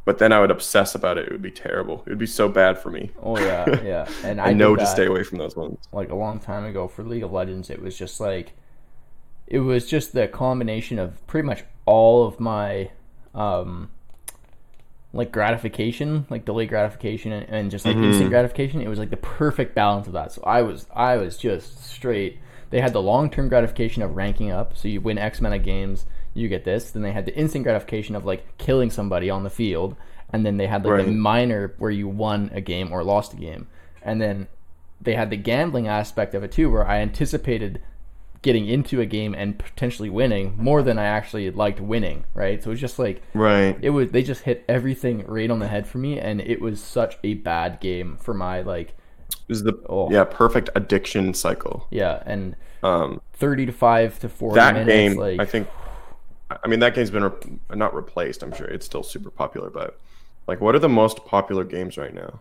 but then I would obsess about it. It would be terrible. It would be so bad for me. Oh yeah, [LAUGHS] yeah. And I, I, know to stay away from those ones. like a long time ago for League of Legends. It was just like it was just the combination of pretty much all of my um like gratification, like delayed gratification and, and just like Mm-hmm. instant gratification. It was like the perfect balance of that. So I was I was just straight. They had the long term gratification of ranking up, so you win X amount of games, you get this. Then they had the instant gratification of like killing somebody on the field, and then they had like the minor where you won a game or lost a game, and then they had the gambling aspect of it too, where I anticipated getting into a game and potentially winning more than I actually liked winning. Right, so it was just like Right. it was they just hit everything right on the head for me, and it was such a bad game for my like This is the Oh. yeah perfect addiction cycle. yeah, and Um, thirty to five to forty that minutes. game, like I think. I mean, that game's been re- not replaced. I'm sure it's still super popular, but like, what are the most popular games right now?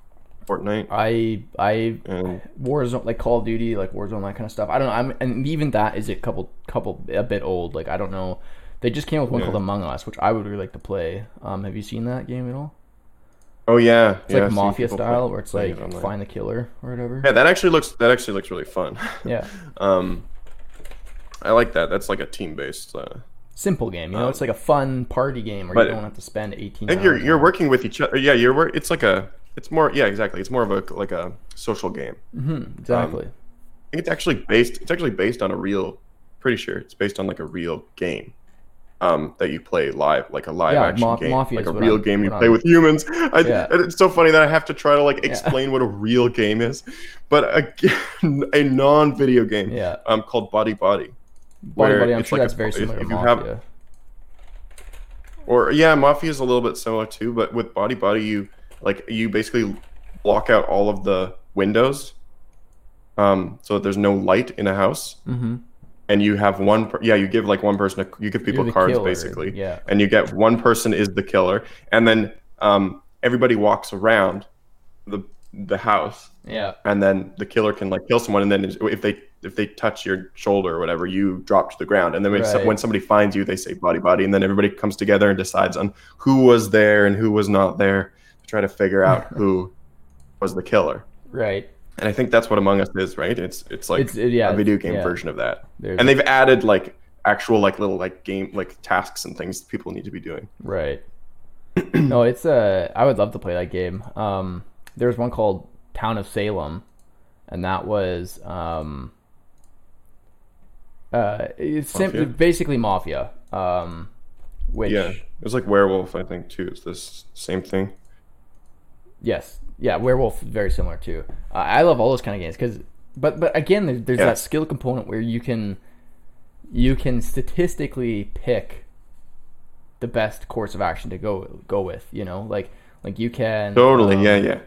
Fortnite I I and Warzone like Call of Duty like Warzone that kind of stuff. I don't know. I'm and even that is a couple couple a bit old. Like I don't know. They just came out with one Yeah. called Among Us, which I would really like to play. Um, have you seen that game at all? oh yeah, It's yeah, like Mafia style, play- where it's like it find the killer or whatever. Yeah, that actually looks that actually looks really fun. [LAUGHS] Yeah, [LAUGHS] um, I like that. That's like a team based. Uh, simple game. You know, it's like a fun party game where Um, you don't have to spend eighteen. Think you're you're working with each other. Yeah, you're It's like a. It's more. Yeah, exactly. It's more of a like a social game. exactly. I think it's actually based. It's actually based on a real. Pretty sure it's based on like a real game. Um, that you play live, like a live Yeah, action Ma- game, Mafia like a real I'm- game you play I'm- with humans. [LAUGHS] I, Yeah. It's so funny that I have to try to like explain what a real game is, but a, [LAUGHS] a non-video game, Yeah. um, called Body Body. Body Body. I'm sure like that's a- very if- similar if to you have- Or yeah, Mafia is a little bit similar too, but with Body Body, you like you basically block out all of the windows, um, so that there's no light in a house, mm-hmm. and you have one. Per- yeah, you give like one person. A, you give people cards killer, basically, yeah. and you get one person is the killer, and then um, everybody walks around the the house, Yeah. and then the killer can like kill someone, and then if they if they touch your shoulder or whatever, you drop to the ground. And then when, Right. when somebody finds you, they say body body, and then everybody comes together and decides on who was there and who was not there try to figure out [LAUGHS] who was the killer. Right. And I think that's what Among Us is, right? It's it's like It's- it- yeah, a video game yeah. version of that. There's And they've added like actual like little like game like tasks and things people need to be doing. Right. [CLEARS THROAT] no, it's uh I would love to play that game. Um there was one called Town of Salem and that was um uh it's Mafia? basically mafia. Um which Yeah, it was like Werewolf, I think too. It's this same thing. Yes. Yeah, Werewolf very similar too. Uh, I love all those kind of games cuz but but again there's, there's Yeah. that skill component where you can you can statistically pick the best course of action to go go with, you know? Like like you can Totally, um, yeah, yeah.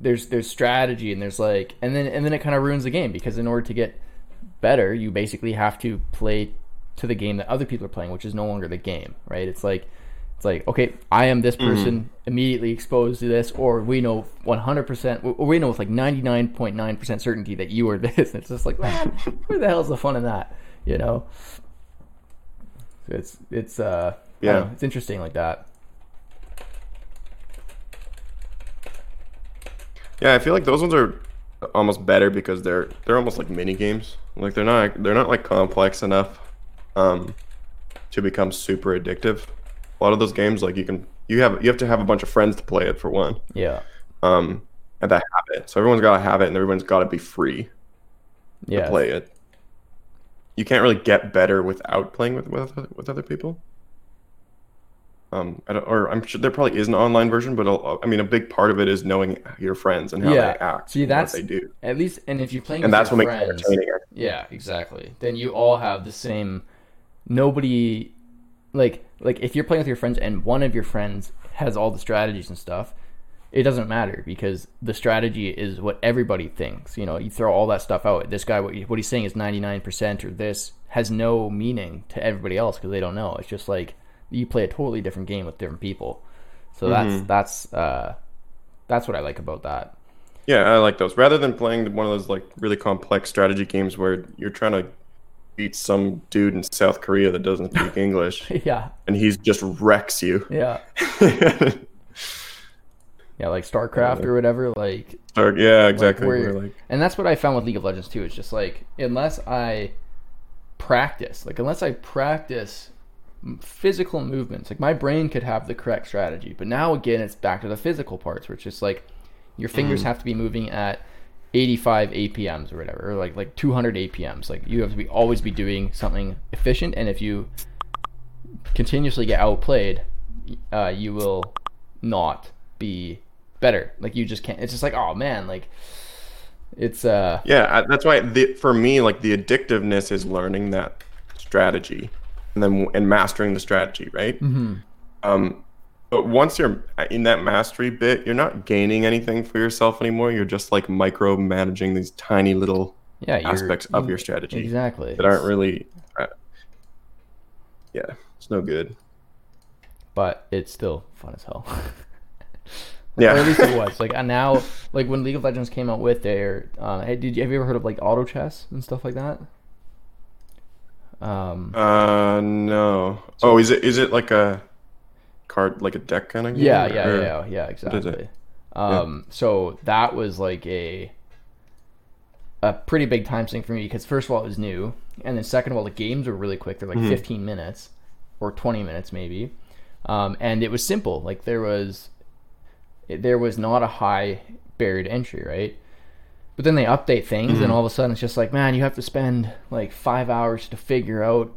there's there's strategy and there's like and then and then it kind of ruins the game because in order to get better you basically have to play to the game that other people are playing which is no longer the game right it's like it's like okay i am this person immediately exposed to this or we know 100% or we know with like 99.9% certainty that you are [LAUGHS] this it's just like man where the hell's the fun in that you know So it's it's uh yeah Yeah. it's interesting like that Yeah, I feel like those ones are almost better because they're they're almost like mini games. Like they're not they're not like complex enough um to become super addictive. A lot of those games like you can you have you have to have a bunch of friends to play it for one. yeah Um and that have it. So everyone's got to have it and everyone's got to be free yeah to play it. You can't really get better without playing with with, with other people. Um, I don't, or I'm sure there probably is an online version, but a- I mean, a big part of it is knowing your friends and how Yeah. they act, See, that's- what they do. At least, and if you're playing, and that's what makes it entertaining. Yeah, exactly. Then you all have the same. Nobody, like, like if you're playing with your friends and one of your friends has all the strategies and stuff, it doesn't matter because the strategy is what everybody thinks. You know, you throw all that stuff out. This guy, what, he- what he's saying is 99% or this has no meaning to everybody else because they don't know. It's just like you play a totally different game with different people. So that's that's uh, that's what I like about that. Yeah, I like those. Rather than playing one of those like really complex strategy games where you're trying to beat some dude in South Korea that doesn't speak [LAUGHS] English yeah, and he's just wrecks you. yeah. [LAUGHS] Yeah, like StarCraft or whatever. Like, Or- yeah, exactly. where- like, and that's what I found with League of Legends too. It's just like unless I practice, like unless I practice physical movements, like my brain could have the correct strategy. But now again, it's back to the physical parts, where it's just like your fingers mm-hmm. have to be moving at 85 APMs or whatever, or like like 200 APMs. Like you have to be always be doing something efficient, and if you continuously get outplayed, uh, you will not be better. Like you just can't. It's just like oh man, like it's uh yeah, that's why the, for me, like the addictiveness is learning that strategy and then and mastering the strategy, right? Mm-hmm. Um, but once you're in that mastery bit, you're not gaining anything for yourself anymore. You're just like micromanaging these tiny little yeah aspects of your strategy exactly that aren't really. Uh, yeah, it's no good. but it's still fun as hell. [LAUGHS] Yeah. or at least it was. [LAUGHS] Like and now, like when League of Legends came out with their, uh, hey, did you have you ever heard of like auto chess and stuff like that? Um, Uh, no. oh, is it is it like a card, like a deck kind of game? yeah, yeah, Or- yeah, yeah, exactly. Um, so that was like a a pretty big time sink for me because first of all it was new, and then second of all the games were really quick. They're like 15 minutes or 20 minutes maybe, um, and it was simple. Like there was there was not a high barrier to entry, right? But then they update things, and all of a sudden it's just like, man, you have to spend like five hours to figure out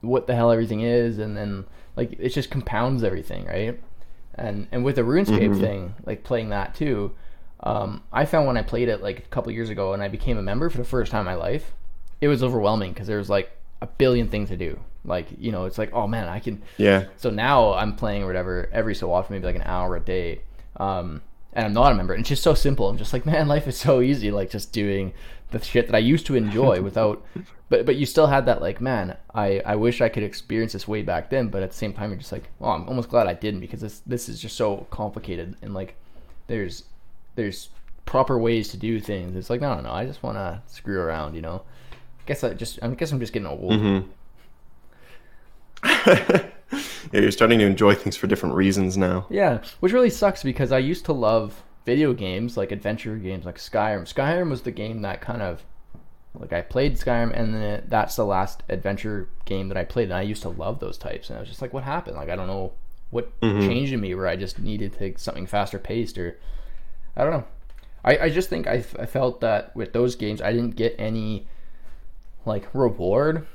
what the hell everything is, and then like it just compounds everything, right? And and with the RuneScape thing, like playing that too, um, I found when I played it like a couple years ago, and I became a member for the first time in my life, it was overwhelming because there was like a billion things to do. Like you know, it's like, oh man, I can Yeah. so now I'm playing or whatever every so often, maybe like an hour a day. Um, and I'm not a member. And it's just so simple. I'm just like, [LAUGHS] man, life is so easy. Like just doing the shit that I used to enjoy [LAUGHS] without. But but you still had that like, man, I I wish I could experience this way back then. But at the same time, you're just like, well, I'm almost glad I didn't because this this is just so complicated and like, there's there's proper ways to do things. It's like no, no, no. I just want to screw around, you know. I guess I just I guess I'm just getting old. Mm-hmm. [LAUGHS] yeah, you're starting to enjoy things for different reasons now. Yeah, which really sucks because I used to love video games like adventure games like Skyrim. Skyrim was the game that kind of like I played Skyrim and then it, that's the last adventure game that I played and I used to love those types and I was just like what happened? Like I don't know what Mhm. changed in me where I just needed to something faster paced or I don't know. I, I just think I, f- I felt that with those games I didn't get any like reward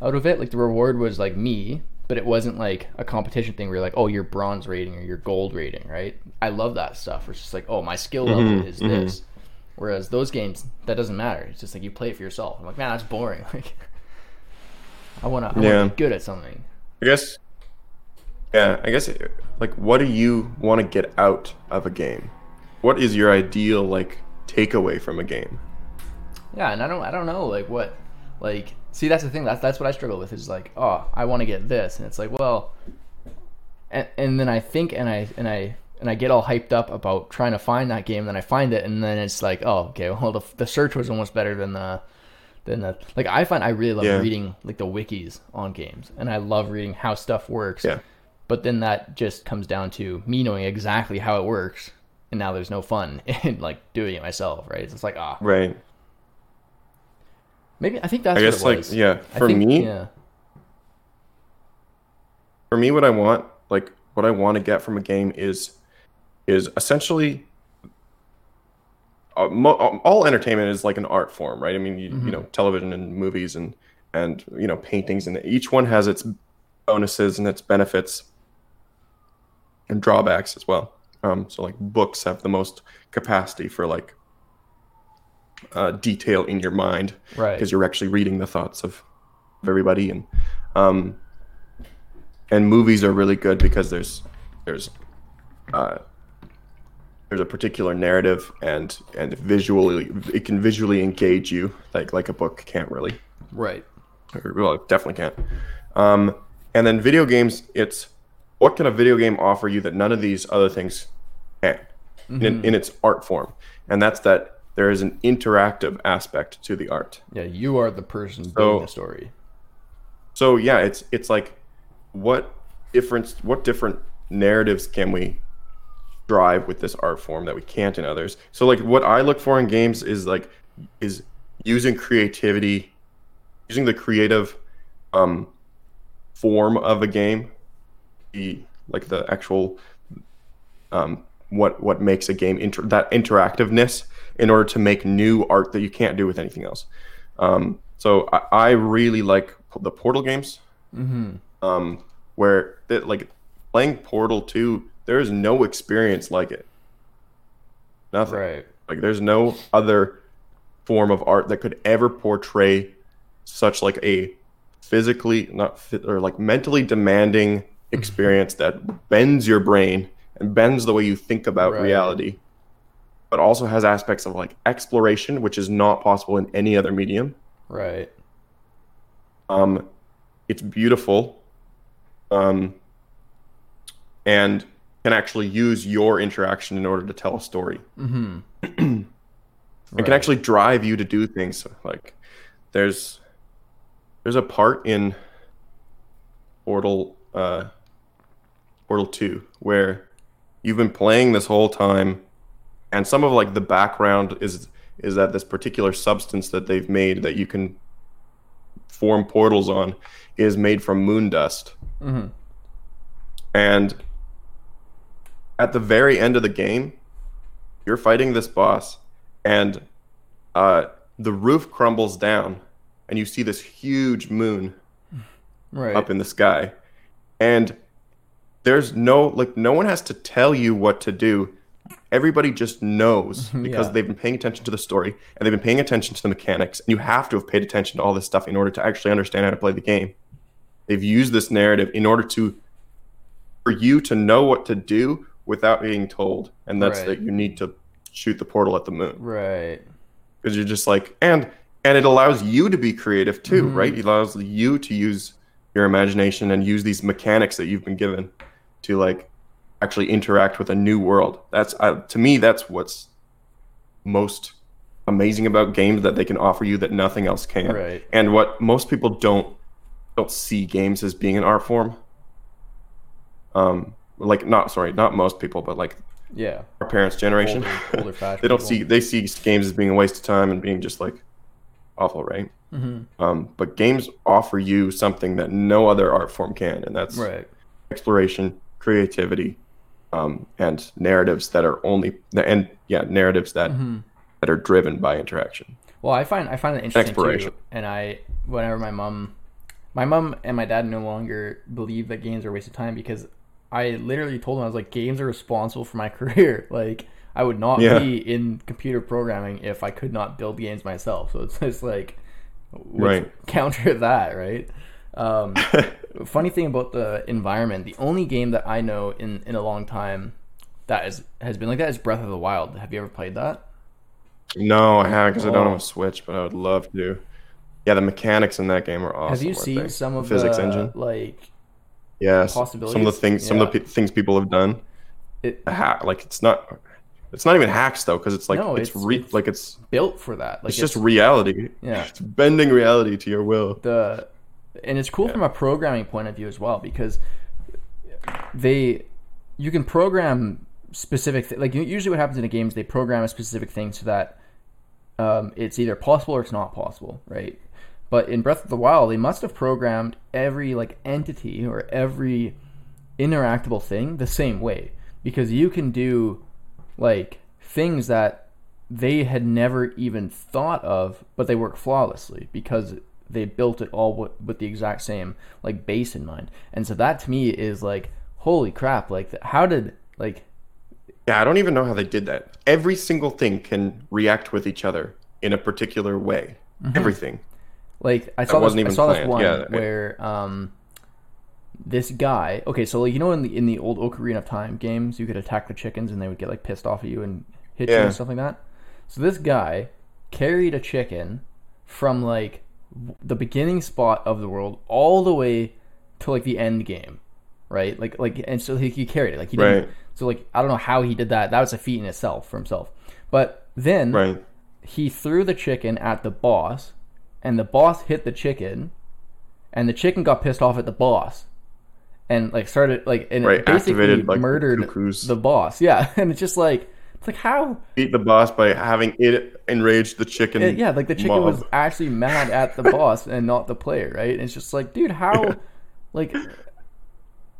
out of it. Like the reward was like me, but it wasn't like a competition thing where you're like, oh, you're bronze rating or you're gold rating, right? I love that stuff. Where it's just like, oh, my skill level Mhm, is mhm. this. Whereas those games, that doesn't matter. It's just like you play it for yourself. I'm like, man, that's boring. [LAUGHS] Like, I wanna, I Yeah. wanna be good at something. I guess. Yeah, I guess. Like, what do you want to get out of a game? What is your ideal like takeaway from a game? Yeah, and I don't I don't know like what like see that's the thing that's that's what I struggle with is like oh I want to get this and it's like well and, and then I think and I and I and I get all hyped up about trying to find that game then I find it and then it's like oh okay [LAUGHS] well the, the search was almost better than the than the like I find I really love Yeah. reading like the wikis on games and I love reading how stuff works Yeah. but then that just comes down to me knowing exactly how it works and now there's no fun [LAUGHS] in like doing it myself right it's just like ah Right. Maybe I think that's I guess like yeah. For think- me, yeah. for me, what I want, like what I want to get from a game is, is essentially. Uh, mo- all entertainment is like an art form, right? I mean, you, you know, television and movies and and you know paintings, and each one has its bonuses and its benefits and drawbacks as well. Um, so like books have the most capacity for like uh, detail in your mind Right. because you're actually reading the thoughts of, of everybody. And um, and movies are really good because there's there's uh, there's a particular narrative and and visually it can visually engage you like like a book can't really. Right. or, well it definitely can't. Um, and then video games it's what can a video game offer you that none of these other things can in, in its art form? And that's that there is an interactive aspect to the art Yeah, you are the person So- building the story. so yeah it's it's like what difference what different narratives can we drive with this art form that we can't in others so like what i look for in games is like is using creativity using the creative um form of a game the like the actual um what what makes a game inter- that interactiveness in order to make new art that you can't do with anything else um so i, I really like the portal games Mm-hmm. um, where that like playing Portal 2, there is no experience like it. Nothing. Right. Like there's no other form of art that could ever portray such like a physically not fit or like mentally demanding experience that bends your brain and bends the way you think about Right. reality but also has aspects of like exploration which is not possible in any other medium Right. um, it's beautiful, um, and can actually use your interaction in order to tell a story. Mm-hmm. [CLEARS THROAT] It can actually drive you to do things. Like there's there's a part in Portal uh, Portal Two where you've been playing this whole time, and some of like the background is is that this particular substance that they've made that you can form portals on is made from moon dust. Mm-hmm. And at the very end of the game, you're fighting this boss, and uh, the roof crumbles down, and you see this huge moon Right. up in the sky. And there's no, like, no one has to tell you what to do. Everybody just knows [LAUGHS] because Yeah. they've been paying attention to the story and they've been paying attention to the mechanics. And you have to have paid attention to all this stuff in order to actually understand how to play the game. They've used this narrative in order to, for you to know what to do without being told. And that's Right. that you need to shoot the portal at the moon right. because you're just like and and it allows you to be creative too Mhm. right it allows you to use your imagination and use these mechanics that you've been given to like actually interact with a new world that's uh, to me that's what's most amazing about games that they can offer you that nothing else can. Right. And what most people don't don't see games as being an art form. Um, like not sorry, not most people, but like Yeah. our parents' generation, Older- older [LAUGHS] they don't people. see they see games as being a waste of time and being just like awful, right? Mhm. Um, but games offer you something that no other art form can, and that's Right. exploration, creativity, um, and narratives that are only and yeah, narratives that Mm-hmm. that are driven by interaction. Well, I find I find it interesting Exploration. too. And I, whenever my mom, my mom and my dad no longer believe that games are a waste of time because I literally told them I was like, games are responsible for my [LAUGHS] career. Like, I would not Yeah. be in computer programming if I could not build games myself. So it's just like, Right. counter [LAUGHS] that, right? Um, [LAUGHS] funny thing about the environment, the only game that I know in in a long time that is has been like that is Breath of the Wild. Have you ever played that? No, I haven't because I don't Oh. have a Switch, but I would love to. Yeah, the mechanics in that game are awesome. Have you seen some of the physics the engine? like Yes. Some of the things, some of the pe- things people have done. it like it's not, it's not even hacks though, because it's like No, it's, it's- re- it's- like it's built for that? Like it's just reality. Yeah. [LAUGHS] It's bending reality to your will. the and it's cool from a programming point of view as well because they you can program specific th- like usually what happens in a game is they program a specific thing so that um, it's either possible or it's not possible right? But in breath of the wild they must have programmed every like entity or every interactable thing the same way because you can do like things that they had never even thought of, but they work flawlessly because they built it all with, with the exact same like base in mind. And so that to me is like, holy crap! Like, how did like Yeah, I don't even know how they did that. Every single thing can react with each other in a particular way. Mm-hmm. Everything. like I saw this, wasn't I saw this one Yeah, where um this guy okay so like you know in the in the old Ocarina of Time games you could attack the chickens and they would get like pissed off at you and hit you and stuff like that. So this guy carried a chicken from like the beginning spot of the world all the way to like the end game, right? Like like and so he, he carried it like he didn't. Right. So like I don't know how he did that. That was a feat in itself for himself. But then Right. he threw the chicken at the boss, and the boss hit the chicken, and the chicken got pissed off at the boss, and like started like and Right, it basically activated, like, murdered cuckoos. the boss. Yeah, [LAUGHS] and it's just like it's like how Beat the boss by having it enrage the chicken. it- yeah, like the chicken mob. was [LAUGHS] actually mad at the boss and not the player, right? And it's just like, dude, how Yeah. like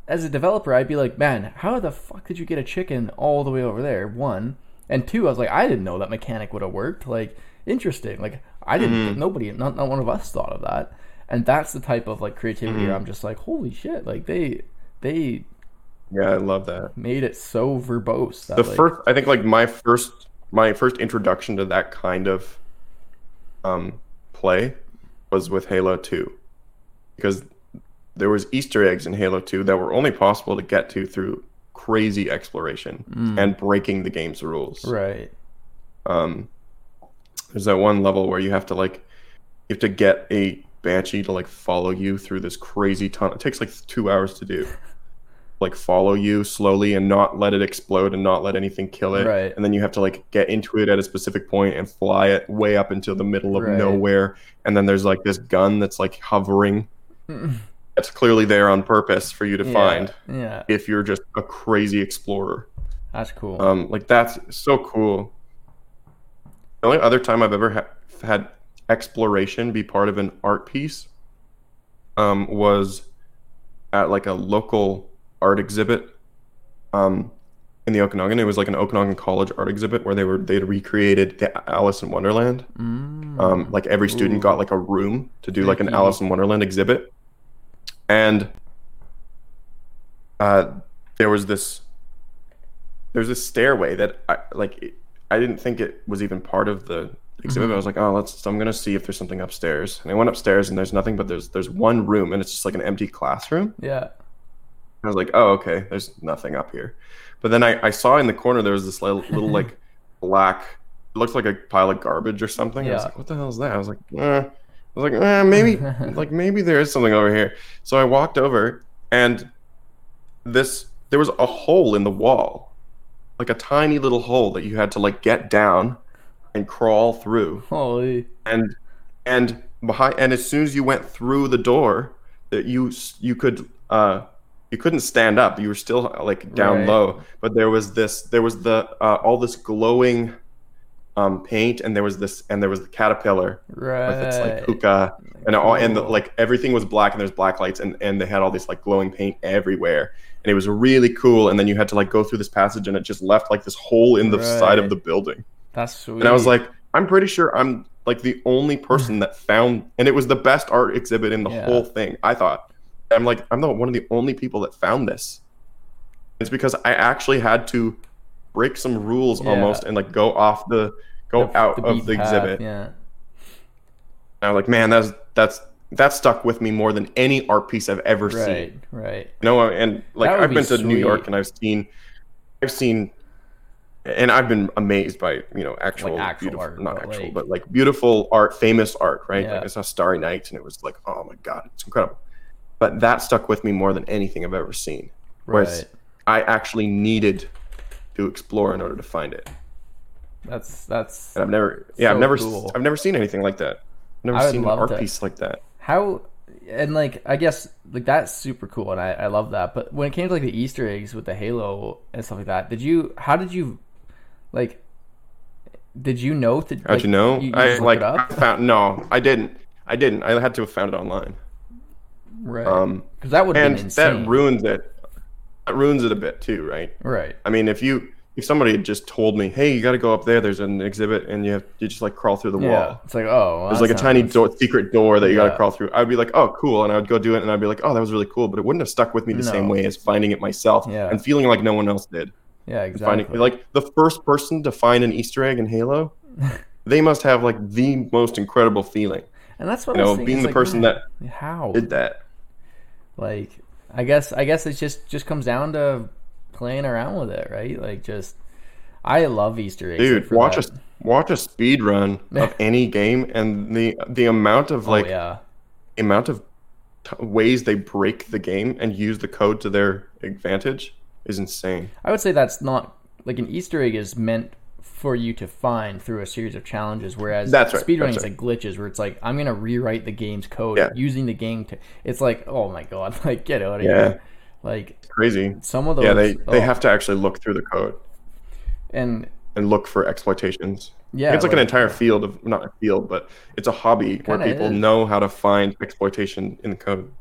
as a developer, I'd be like, man, how the fuck did you get a chicken all the way over there? One and two, I was like, I didn't know that mechanic would have worked. Like, interesting. Like, I didn't. Mm-hmm. Nobody, not not one of us thought of that. And that's the type of like creativity Mm-hmm. where I'm just like, holy shit! Like they they Yeah, I love that. made it so verbose. That, the like, first i think like my first my first introduction to that kind of um play was with halo 2 because there was easter eggs in halo 2 that were only possible to get to through crazy exploration and breaking the game's rules right. um there's that one level where you have to like you have to get a banshee to like follow you through this crazy tunnel it takes like two hours to do like follow you slowly and not let it explode and not let anything kill it Right. and then you have to like get into it at a specific point and fly it way up into the middle of Right. nowhere and then there's like this gun that's like hovering that's clearly there on purpose for you to Yeah, find Yeah, if you're just a crazy explorer that's cool. um, like that's so cool. The only other time I've ever ha- had exploration be part of an art piece um, was at like a local art exhibit um, in the Okanagan. It was like an Okanagan College art exhibit where they were they'd recreated the Alice in Wonderland. Mm. Um, like every student Ooh. got like a room to do like an Alice in Wonderland exhibit, and uh, there was this there was this stairway that I like. It, I didn't think it was even part of the exhibit. Mm-hmm. I was like, oh, let's. I'm gonna see if there's something upstairs. And I went upstairs, and there's nothing. But there's there's one room, and it's just like an empty classroom. yeah. I was like, oh, okay, there's nothing up here. But then I, I saw in the corner there was this little, little [LAUGHS] like black, it looked like a pile of garbage or something. I was like, what the hell is that? I was like, eh. I was like, eh, maybe, [LAUGHS] like maybe there is something over here. So I walked over, and this there was a hole in the wall, like a tiny little hole that you had to like get down and crawl through. Holy. And and behind and as soon as you went through the door, that you you could uh you couldn't stand up. You were still like down Right. low. But there was this there was the uh, all this glowing um paint and there was this and there was the caterpillar Right. with its like hookah and all and the, like everything was black and there's black lights and and they had all this like glowing paint everywhere and it was really cool and then you had to like go through this passage and it just left like this hole in the side of the building That's sweet. and i was like i'm pretty sure i'm like the only [LAUGHS] person that found and it was the best art exhibit in the Yeah. whole thing i thought i'm like i'm the one of the only people that found this it's because i actually had to break some rules Yeah. almost and like go off the go The- out the of the path, exhibit Yeah. and I'm like, man, that's that's that stuck with me more than any art piece I've ever Right. seen. Right. You know, and like I've be been to New York and I've seen, I've seen, and I've been amazed by you know actual, Like actual beautiful, art, not but, actual, like- but like beautiful art, famous art, right? Yeah. Like I saw Starry Night and it was like, oh my god, it's incredible. But that stuck with me more than anything I've ever seen. Whereas Right. I actually needed to explore in order to find it. That's that's And I've never, yeah, So I've never, cool. I've never seen anything like that. I've never seen an art piece like that. how and like I guess like that's super cool and I, I love that. But when it came to like the Easter eggs with the Halo and stuff like that, did you how did you like did you know that How'd like, you know? you I like? I found no, I didn't. I didn't. I had to have found it online. Right Um, because that would and that ruins it. That ruins it a bit too, right? right I mean, if you if somebody had just told me, "Hey, you got to go up there. There's an exhibit, and you have you just like crawl through the yeah wall." it's like oh well, There's like a tiny sounds- door, secret door that you got to crawl through. I'd be like, "Oh, cool," and I would go do it, and I'd be like, "Oh, that was really cool," but it wouldn't have stuck with me the same way as finding it myself Yeah. and feeling like no one else did. yeah exactly Finding like the first person to find an Easter egg in Halo, [LAUGHS] they must have like the most incredible feeling. and that's what You know, being the like, person man, that how did that. Like i guess i guess it just just comes down to playing around with it right? Like just i love easter eggs dude watch that. a watch a speed run of [LAUGHS] any game and the the amount of oh, like oh, yeah. amount of t- ways they break the game and use the code to their advantage is insane. I would say that's not like an easter egg is meant for you to find through a series of challenges whereas That's right, speedrunning is like glitches where it's like i'm gonna rewrite the game's code Yeah. using the game to it's like oh my god [LAUGHS] like get out of Yeah. here. Like crazy. some of those yeah they they oh, have to actually look through the code. And and look for exploitations. Yeah it's like, an entire field of not a field but it's a hobby where people is. know how to find exploitation in the code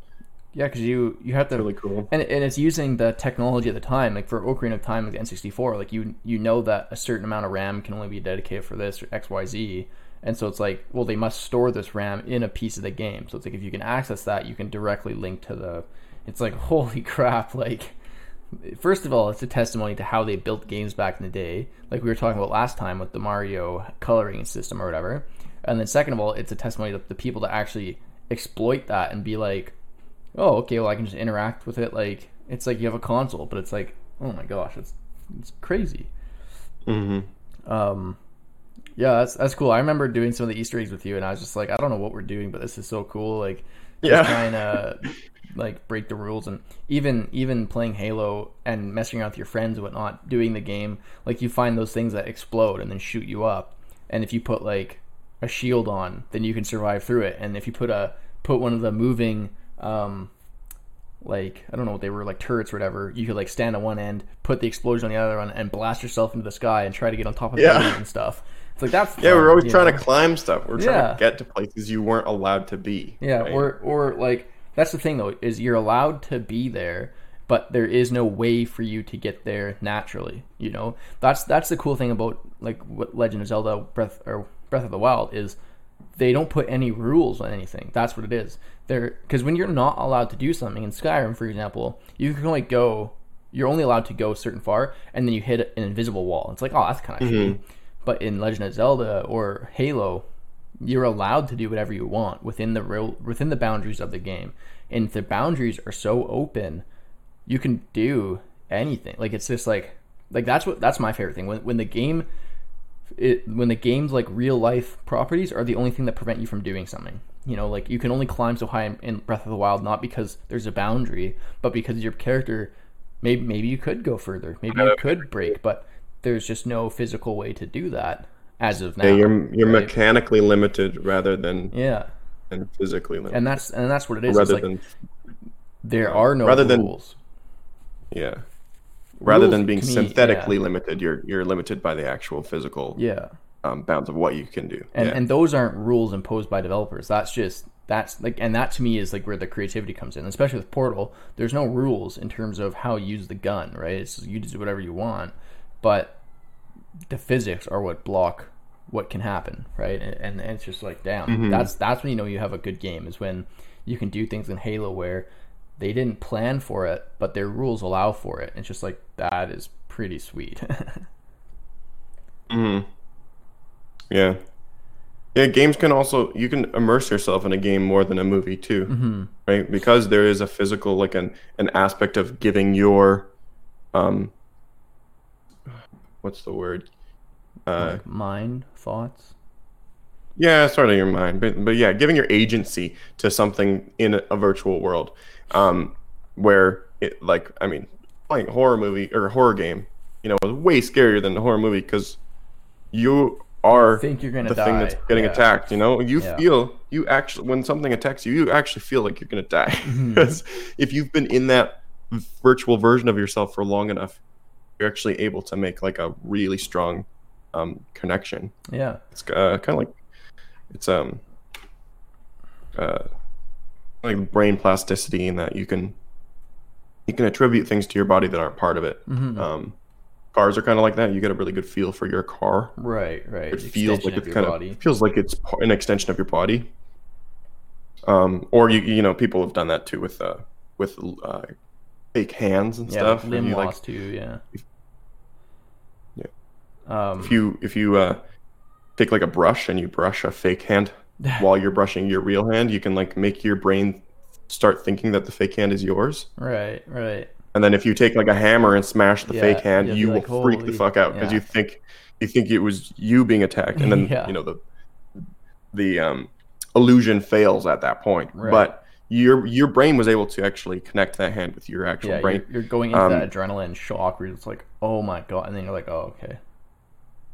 yeah because you you have to really cool. and, and it's using the technology at the time like for ocarina of time like the n64 like you you know that a certain amount of ram can only be dedicated for this or xyz and so it's like well they must store this ram in a piece of the game. So it's like if you can access that you can directly link to the it's like [LAUGHS] holy crap like first of all it's a testimony to how they built games back in the day like we were talking about last time with the mario coloring system or whatever. And then second of all it's a testimony to the people that actually exploit that and be like oh okay well i can just interact with it like it's like you have a console but it's like oh my gosh it's it's crazy. Hmm um yeah that's that's cool. I remember doing some of the easter eggs with you and i was just like i don't know what we're doing but this is so cool like Yeah. trying to [LAUGHS] like break the rules and even even playing halo and messing around with your friends and whatnot doing the game like you find those things that explode and then shoot you up and if you put like a shield on then you can survive through it and if you put a put one of the moving um like I don't know what they were like turrets or whatever. You could like stand on one end, put the explosion on the other one, and blast yourself into the sky and try to get on top of Yeah. buildings and stuff. It's like that's [LAUGHS] yeah fun, we're always trying know? to climb stuff we're trying Yeah. to get to places you weren't allowed to be Yeah, right? or or like that's the thing though is you're allowed to be there, but there is no way for you to get there naturally. You know, that's that's the cool thing about like what Legend of Zelda Breath or Breath of the Wild is they don't put any rules on anything. That's what it is. They're because when you're not allowed to do something in Skyrim, for example, you can only go. You're only allowed to go a certain far, and then you hit an invisible wall. It's like, oh, that's kind of mm-hmm. shitty. But in Legend of Zelda or Halo, you're allowed to do whatever you want within the real within the boundaries of the game. And if the boundaries are so open, you can do anything. Like it's just like like that's what that's my favorite thing. When when the game it when the game's like real life properties are the only thing that prevent you from doing something. You know, like you can only climb so high in, in Breath of the Wild not because there's a boundary, but because your character maybe maybe you could go further. Maybe you could break, but there's just no physical way to do that. as of now. Yeah, you're you're right? mechanically limited rather than yeah, and physically limited. and that's and that's what it is. It's rather like than there are no rather than- rules. yeah. Rather Rules than being synthetically yeah. limited, you're you're limited by the actual physical Yeah, um, bounds of what you can do. and yeah. and those aren't rules imposed by developers. That's just that's like, and that to me is like where the creativity comes in. Especially with Portal, there's no rules in terms of how you use the gun. Right, it's you just do whatever you want, but the physics are what block what can happen. Right, and, and it's just like damn, Mm-hmm. that's that's when you know you have a good game is when you can do things in Halo where they didn't plan for it, but their rules allow for it. It's just like that is pretty sweet. [LAUGHS] Mhm. Yeah. Yeah, games can also you can immerse yourself in a game more than a movie too, Mm-hmm. right? Because there is a physical like an an aspect of giving your um what's the word? Uh like mind thoughts. yeah, sort of your mind, but but yeah, giving your agency to something in a, a virtual world, um, where it like I mean, playing a horror movie or a horror game, you know, is way scarier than a horror movie because you are think you're gonna the thing that's getting yeah. attacked. You know, you Yeah. feel you actually when something attacks you, you actually feel like you're gonna die [LAUGHS] Mm-hmm. because if you've been in that virtual version of yourself for long enough, you're actually able to make like a really strong um, connection. Yeah. It's uh, kind of like it's um uh like brain plasticity in that you can you can attribute things to your body that aren't part of it. Mhm. Um, cars are kind of like that. You get a really good feel for your car. Right, right. It feels like it's kind body. of feels like it's an extension of your body. Um, or you you know people have done that too with uh with uh fake hands and yeah, stuff. limb you, like, loss too. Yeah. Yeah. Um, if you if you uh take like a brush and you brush a fake hand [SIGHS] while you're brushing your real hand, you can like make your brain start thinking that the fake hand is yours. right, right. And then if you take like a hammer and smash the Yeah, fake hand, you be will like, freak the fuck out because yeah. you think you think it was you being attacked, and then [LAUGHS] Yeah. you know the the um, illusion fails at that point. Right. But your your brain was able to actually connect that hand with your actual Yeah, brain. you're, you're going into Um, that adrenaline shock where it's like, oh my god, and then you're like, oh okay,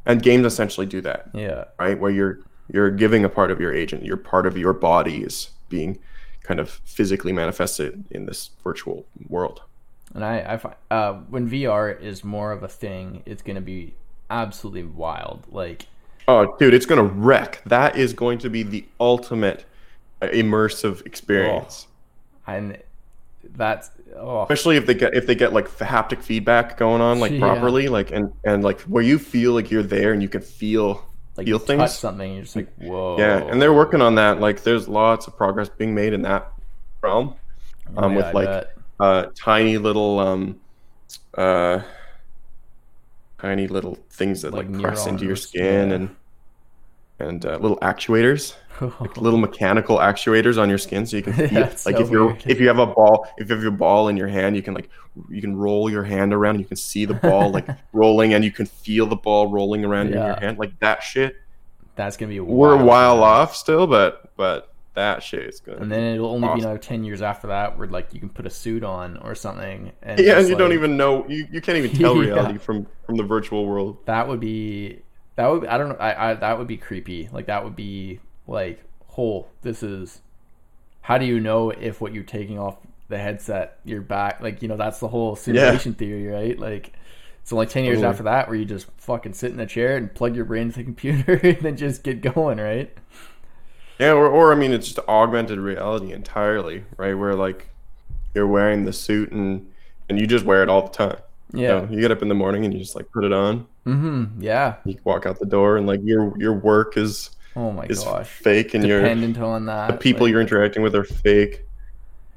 And games essentially do that. yeah, right? Where you're you're giving a part of your agent, your part of your body is being kind of physically manifested in this virtual world. and I, I find uh, when VR is more of a thing, it's gonna be absolutely wild. Like, Oh, dude, it's gonna wreck. That is going to be the ultimate uh, immersive experience. and that's oh Especially if they get if they get like haptic feedback going on like [LAUGHS] Yeah. properly, like and and like where you feel like you're there and you can feel like touch things. something, you're just like, whoa. Yeah, and they're working on that. Like, there's lots of progress being made in that realm. Oh, um, yeah, with I like bet. uh, tiny little um, uh, tiny little things that Like like, press into your skin yeah. and and uh, little actuators, [LAUGHS] like little mechanical actuators on your skin, so you can [LAUGHS] feel That's like so if you're weird. if you have a ball, if you have your ball in your hand, you can like you can roll your hand around, and you can see the ball like [LAUGHS] rolling, and you can feel the ball rolling around in your hand, like that shit. that's gonna be We're a while off still, but but that shit is good. And then it'll only Awesome. be another ten years after that, where like you can put a suit on or something. And yeah, and you don't even know you, you can't even tell Yeah. reality from from the virtual world. That would be that would I don't know I, I that would be creepy. Like that would be like whole. This is how do you know if what you're taking off the headset you're back? Like you know that's the whole simulation theory, right? Like it's only ten years Totally. after that where you just fucking sit in a chair and plug your brain into the [LAUGHS] computer and then just get going, right? Yeah, or, or I mean, it's just augmented reality entirely, right? Where like you're wearing the suit and and you just wear it all the time. You, Yeah. know, you get up in the morning and you just like put it on. Mm-hmm. Yeah. You walk out the door and like your your work is Oh my is gosh. fake and your Dependent on that. the people like- you're interacting with are fake.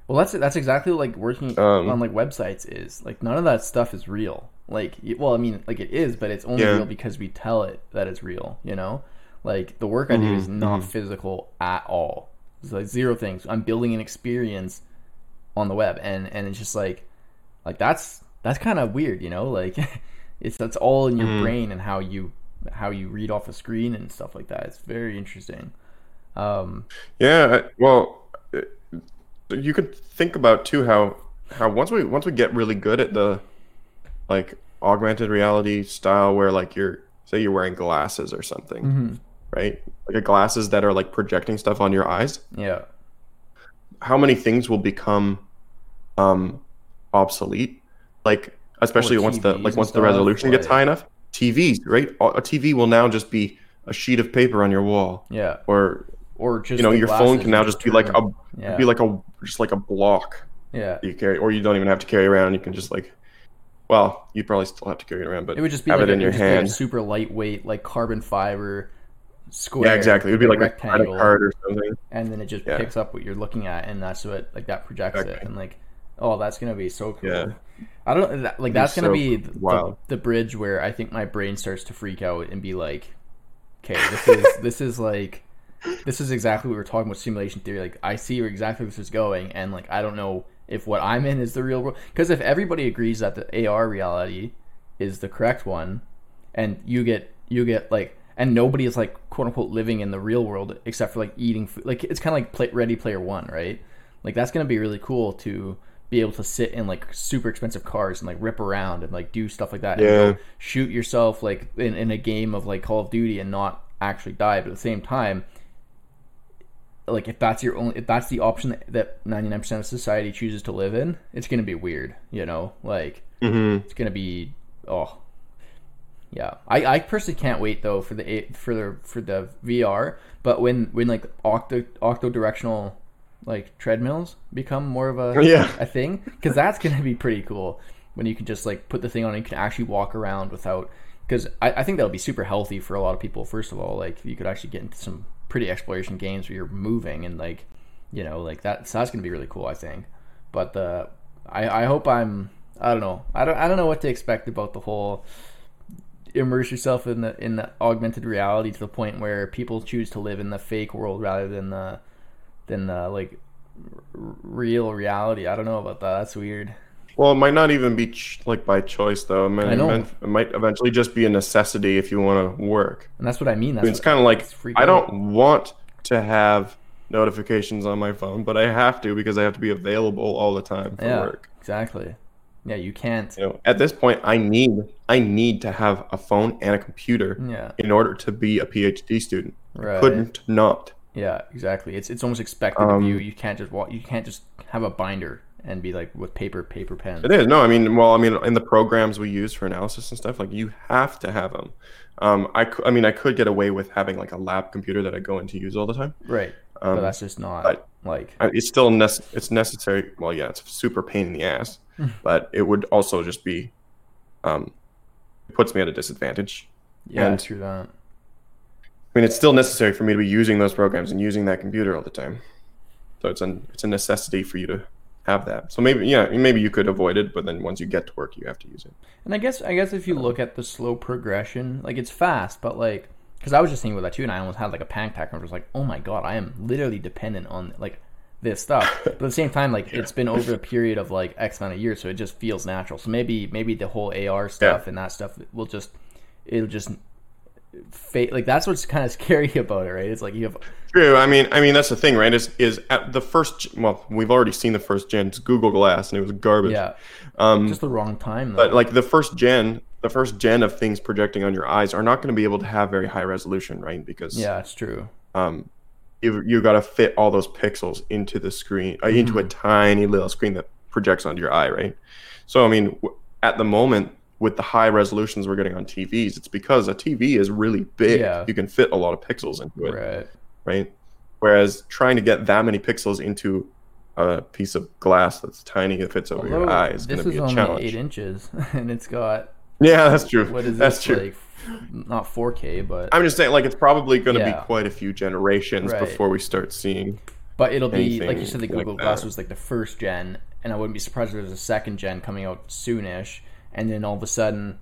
Well, that's that's exactly like working Um, on like websites is like none of that stuff is real. Like, well, I mean, like it is, but it's only Yeah. real because we tell it that it's real. You know, like the work I do is not mhm. physical at all. It's like zero things. I'm building an experience on the web, and and it's just like, like that's that's kind of weird. You know, like [LAUGHS] it's that's all in your Mhm. brain and how you how you read off a screen and stuff like that. It's very interesting. Um, Yeah, well, uh, you could think about too how how once we once we get really good at the like augmented reality style where like you're say you're wearing glasses or something, Mm-hmm. right? Like a glasses that are like projecting stuff on your eyes. Yeah. How many things will become um obsolete? Like especially once the like once the resolution gets high enough. TVs, right? A TV will now just be a sheet of paper on your wall, Yeah. or Or just you know your phone can now just be like a yeah. be like a just like a block yeah. you carry, or you don't even have to carry around. You can just like, well, you probably still have to carry it around, but It would just be have like it a, in your would like a hand. super lightweight, like carbon fiber square. Yeah, exactly. It would be like a rectangle, card or something. and then it just Yeah. picks up what you're looking at, and that's what like that projects it, and like, oh, that's gonna be so cool. Yeah. I don't that, like that's gonna so be the, the bridge where I think my brain starts to freak out and be like, okay, this is [LAUGHS] this is like this is exactly what we were talking about simulation theory. Like I see where exactly this is going, and like I don't know if what I'm in is the real world. Because if everybody agrees that the AR reality is the correct one, and you get you get like and nobody is like quote unquote living in the real world except for like eating food. Like it's kind of like play, Ready Player One, right? Like that's gonna be really cool to be able to sit in like super expensive cars and like rip around and like do stuff like that. Yeah. And go shoot yourself like in, in a game of like Call of Duty and not actually die. But at the same time, like if that's your only if that's the option that ninety nine percent of society chooses to live in, it's gonna be weird. You know, like hmm it's gonna be oh yeah. I, I personally can't wait though for the for the for the VR. But when when like octo octo directional like treadmills become more of a [LAUGHS] Yeah. a thing? Because that's gonna be pretty cool when you can just like put the thing on and you can actually walk around without because I, I think that'll be super healthy for a lot of people. First of all like you could actually get into some pretty exploration games where you're moving and like you know like that so that's gonna be really cool I think. But the I, I hope I'm I don't know. I don't I don't know what to expect about the whole immerse yourself in the in the augmented reality to the point where people choose to live in the fake world rather than the than the like r- real reality. I don't know about that. That's weird. Well, it might not even be ch- like by choice though. It might, I know. It, might, eventually just be a necessity if you want to work. And that's what I mean. I That's it's kind of like I don't want to have notifications on my phone, but I have to because I have to be available all the time for yeah, work. exactly. Yeah, you can't. You know, at this point, I need I need to have a phone and a computer Yeah, in order to be a PhD student. right. Couldn't not. Yeah, exactly. It's it's almost expected of Um, you. You can't just walk. You can't just have a binder and be like with paper, paper pen. It is no. I mean, well, I mean, in the programs we use for analysis and stuff, like you have to have them. Um, I, I mean, I could get away with having like a lab computer that I go in to use all the time. Right. Um, but that's just not but- like I- it's still nec- it's necessary. Well, yeah, it's a super pain in the ass, [LAUGHS] but it would also just be, um, it puts me at a disadvantage. yeah, and- true that. I mean, it's still necessary for me to be using those programs and using that computer all the time. So it's an it's a necessity for you to have that. So maybe yeah, maybe you could avoid it, but then once you get to work, you have to use it. And I guess I guess if you look at the slow progression, like it's fast, but like because I was just thinking about that too, and I almost had like a panic attack, and I was like, oh my god, I am literally dependent on like this stuff. [LAUGHS] But at the same time, like it's been over a period of like X amount of years, so it just feels natural. So maybe maybe the whole AR stuff and that stuff will just it'll just fade. Like that's what's kind of scary [LAUGHS] about it, right? It's like you have True. I mean, I mean that's the thing, right? Is is at the first? Well, we've already seen the first gen. It's Google Glass, and it was garbage. yeah, Um, just the wrong time though. but like the first gen, the first gen of things projecting on your eyes are not going to be able to have very high resolution, right? Because yeah, it's true. um, you you got to fit all those pixels into the screen, uh, into Mm-hmm. a tiny little screen that projects onto your eye, right? So I mean, w- at the moment, with the high resolutions we're getting on TVs, it's because a TV is really big. Yeah. You can fit a lot of pixels into it, Right. right? Whereas trying to get that many pixels into a piece of glass that's tiny that fits over your Although eye is going this to be is a only challenge. eight inches, [LAUGHS] and it's got Yeah, that's true. what is that's this true. like? Not 4K, but I'm just saying, like, it's probably going to Yeah. be quite a few generations Right. before we start seeing. but it'll be like you said. The like Google Glass that. was like the first gen, and I wouldn't be surprised if there's a second gen coming out soonish, and then all of a sudden,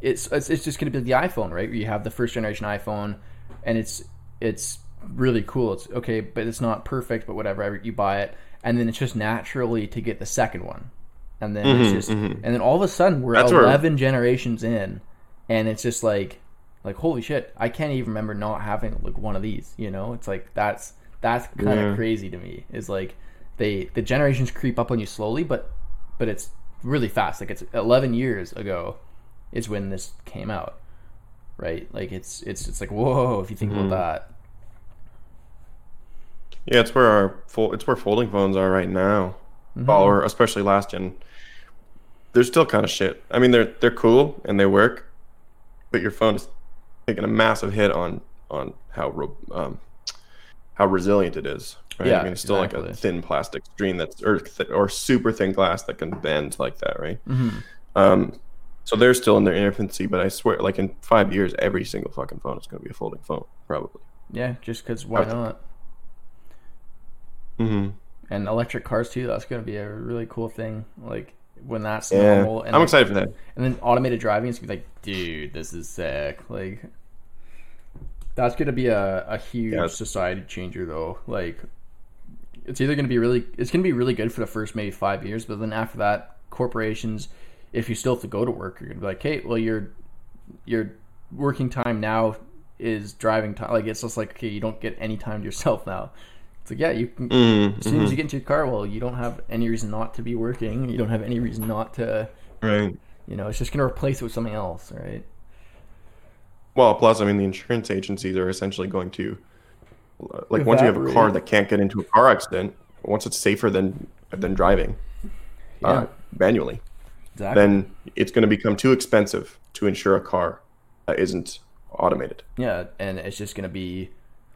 it's it's, it's just going to be the iPhone, right? You have the first generation iPhone, and it's it's really cool. It's okay, but it's not perfect. But whatever, you buy it, and then it's just naturally to get the second one, and then it's Mhm, just mhm. and then all of a sudden we're That's where- eleven generations in, and it's just like like holy shit, I can't even remember not having like one of these. You know, it's like that's that's kind of Yeah. crazy to me. Is like they the generations creep up on you slowly, but but it's really fast. Like it's eleven years ago is when this came out. right? Like it's it's it's like whoa if you think Mm-hmm. about that. Yeah, it's where our fol- it's where folding phones are right now. Mm-hmm. Or especially last gen. They're still kind of shit. I mean, they're they're cool and they work, but your phone is taking a massive hit on on how um, how resilient it is. Right? Yeah, I mean, it's still like a thin plastic screen that's or th- or super thin glass that can bend like that, right? Mm-hmm. Um, so they're still in their infancy, but I swear, like in five years, every single fucking phone is going to be a folding phone, probably. Yeah, just because why not? hmm And electric cars too. That's gonna be a really cool thing. Like when that's Yeah, normal. And I'm like, excited for that. And then automated driving is gonna be like, dude, this is sick. Like that's gonna be a, a huge Yeah. society changer though. Like it's either gonna be really it's gonna be really good for the first maybe five years, but then after that, corporations, if you still have to go to work, you're gonna be like, hey, well your your working time now is driving time. Like it's just like okay, you don't get any time to yourself [LAUGHS] now. It's like yeah, you can Mm, as soon as you get into your car, well, you don't have any reason not to be working. You don't have any reason not to, Right. you know, it's just going to replace it with something else, right? Well, plus, I mean, the insurance agencies are essentially going to, like, once you have a car that can't get into a car accident, once it's safer than than driving Yeah, uh, manually, exactly. then it's going to become too expensive to insure a car that isn't automated. yeah, and it's just going to be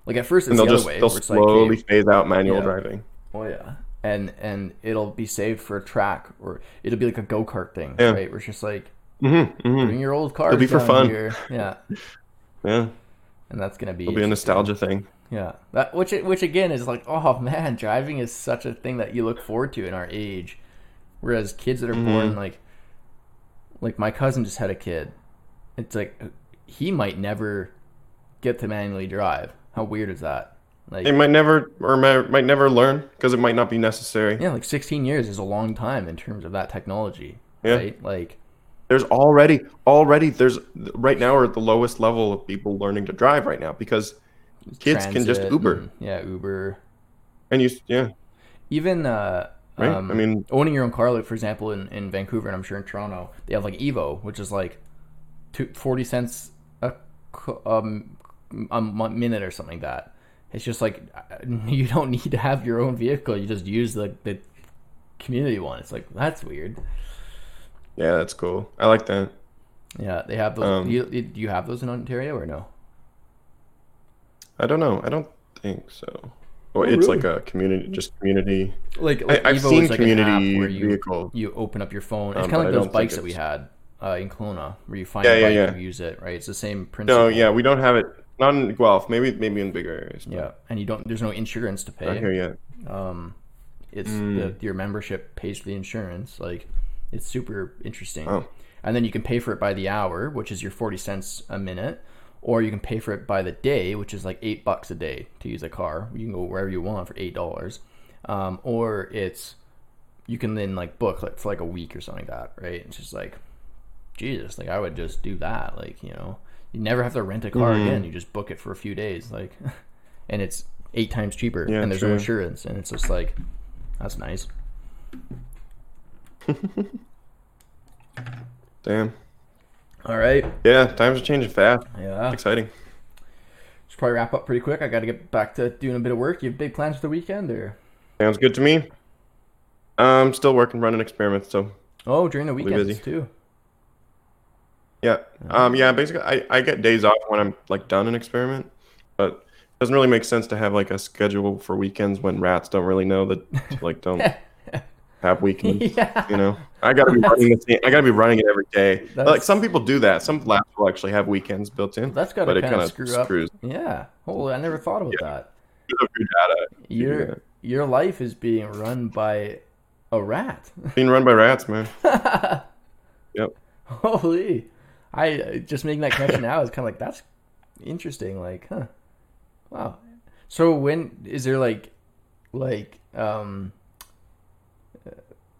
like at first it's And the they'll other just way. they'll it's like, slowly hey, phase out manual Yeah. driving. oh yeah, and and it'll be saved for a track, or it'll be like a go kart thing, Yeah. right? Where it's just like Mm-hmm, mm-hmm. bring your old car. It'll be for fun. Yeah, [LAUGHS] Yeah, and that's going to be it'll be a nostalgia thing. Yeah, that which which again is like, oh man, driving is such a thing that you look forward to in our age, whereas kids that are mm-hmm. born like, like my cousin just had a kid, it's like he might never get to manually drive. How weird is that? Like, They might never or might, might never learn because it might not be necessary. yeah, like 16 years is a long time in terms of that technology, Yeah. right? Like, There's already already there's right now we're at the lowest level of people learning to drive right now because kids can just Uber and- yeah, Uber. and you yeah Even uh, right. um, I mean owning your own car, like for example, in, in Vancouver and I'm sure in Toronto, they have like Evo, which is like two, 40 cents a, um, a minute or something like that. It's just like [LAUGHS] you don't need to have your own vehicle. You just use the, the community one. It's like, that's weird. yeah that's cool. I like that. Yeah, they have those. Um, you, do you have those in Ontario or no? I don't know. I don't think so. Well, Oh, it's really? like a community, just community. Like, I, like I've Evo seen is like an app community where you, vehicle. you open up your phone. It's Um, kind of like those bikes that we had uh, in Kelowna, where you find Yeah, a yeah, bike yeah. and use it. Right, it's the same principle. No, yeah, we don't have it. Not in Guelph. Maybe maybe in bigger areas. but Yeah, and you don't. There's no insurance to pay. Not pay. here yet. Um, it's Mm. the, your membership pays for the insurance. Like, it's super interesting. Oh. And then you can pay for it by the hour, which is your forty cents a minute, or you can pay for it by the day, which is like eight bucks a day to use a car. You can go wherever you want for eight dollars, um, or it's you can then like book like for like a week or something like that, right? It's just like Jesus, like I would just do that. Like you know, you never have to rent a car Mhm. again. You just book it for a few days, like, [LAUGHS] and it's eight times cheaper, Yeah, and there's no insurance, and it's just like that's nice. [LAUGHS] Damn. All right, Yeah, times are changing fast. yeah. Exciting. Should probably wrap up pretty quick. I got to get back to doing a bit of work. You have big plans for the weekend, or Sounds good to me. I'm still working, running experiments. So oh, during the weekends too. yeah, um, yeah. Basically, I, I get days off when I'm like done an experiment, but it doesn't really make sense to have like a schedule for weekends when rats don't really know that like don't [LAUGHS] have weekends. yeah, You know, I gotta be running the same, I gotta be running it every day. Like some people do that. Some labs will actually have weekends built in. that's gotta kind of screw up. screws Yeah. Holy, I never thought about that. your. Your life is being run by a rat. [LAUGHS] Being run by rats, man. [LAUGHS] Yep. Holy, I just making that connection now is kind of like that's interesting. Like, huh? Wow. So when is there like like um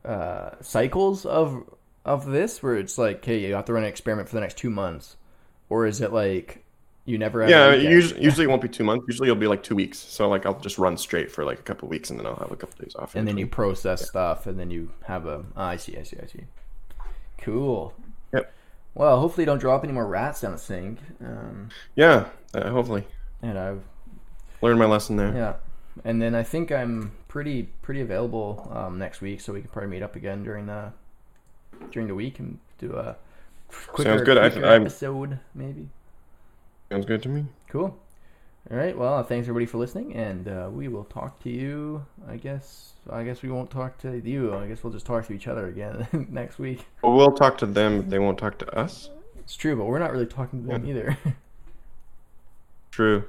uh cycles of of this where it's like, okay, you have to run an experiment for the next two months, or is it like you never have? Yeah, usually, usually it won't be two months. Usually it'll be like two weeks. So like I'll just run straight for like a couple weeks, and then I'll have a couple days off. and then you process stuff, and then you have a. ah, I see, I see, I see. Cool. Yep. Well, hopefully, don't drop any more rats down the sink. Um, Yeah, uh, hopefully and I've learned my lesson there. yeah, and then I think I'm pretty pretty available um, next week, so we can probably meet up again during the during the week and do a quicker, Sounds good. Quicker I'm- episode maybe. Sounds good to me. Cool. All right. Well, thanks everybody for listening, and uh, we will talk to you. I guess. I guess we won't talk to you. I guess we'll just talk to each other again [LAUGHS] next week. Well, we'll talk to them. They won't talk to us. It's true, but we're not really talking to them either. [LAUGHS] True.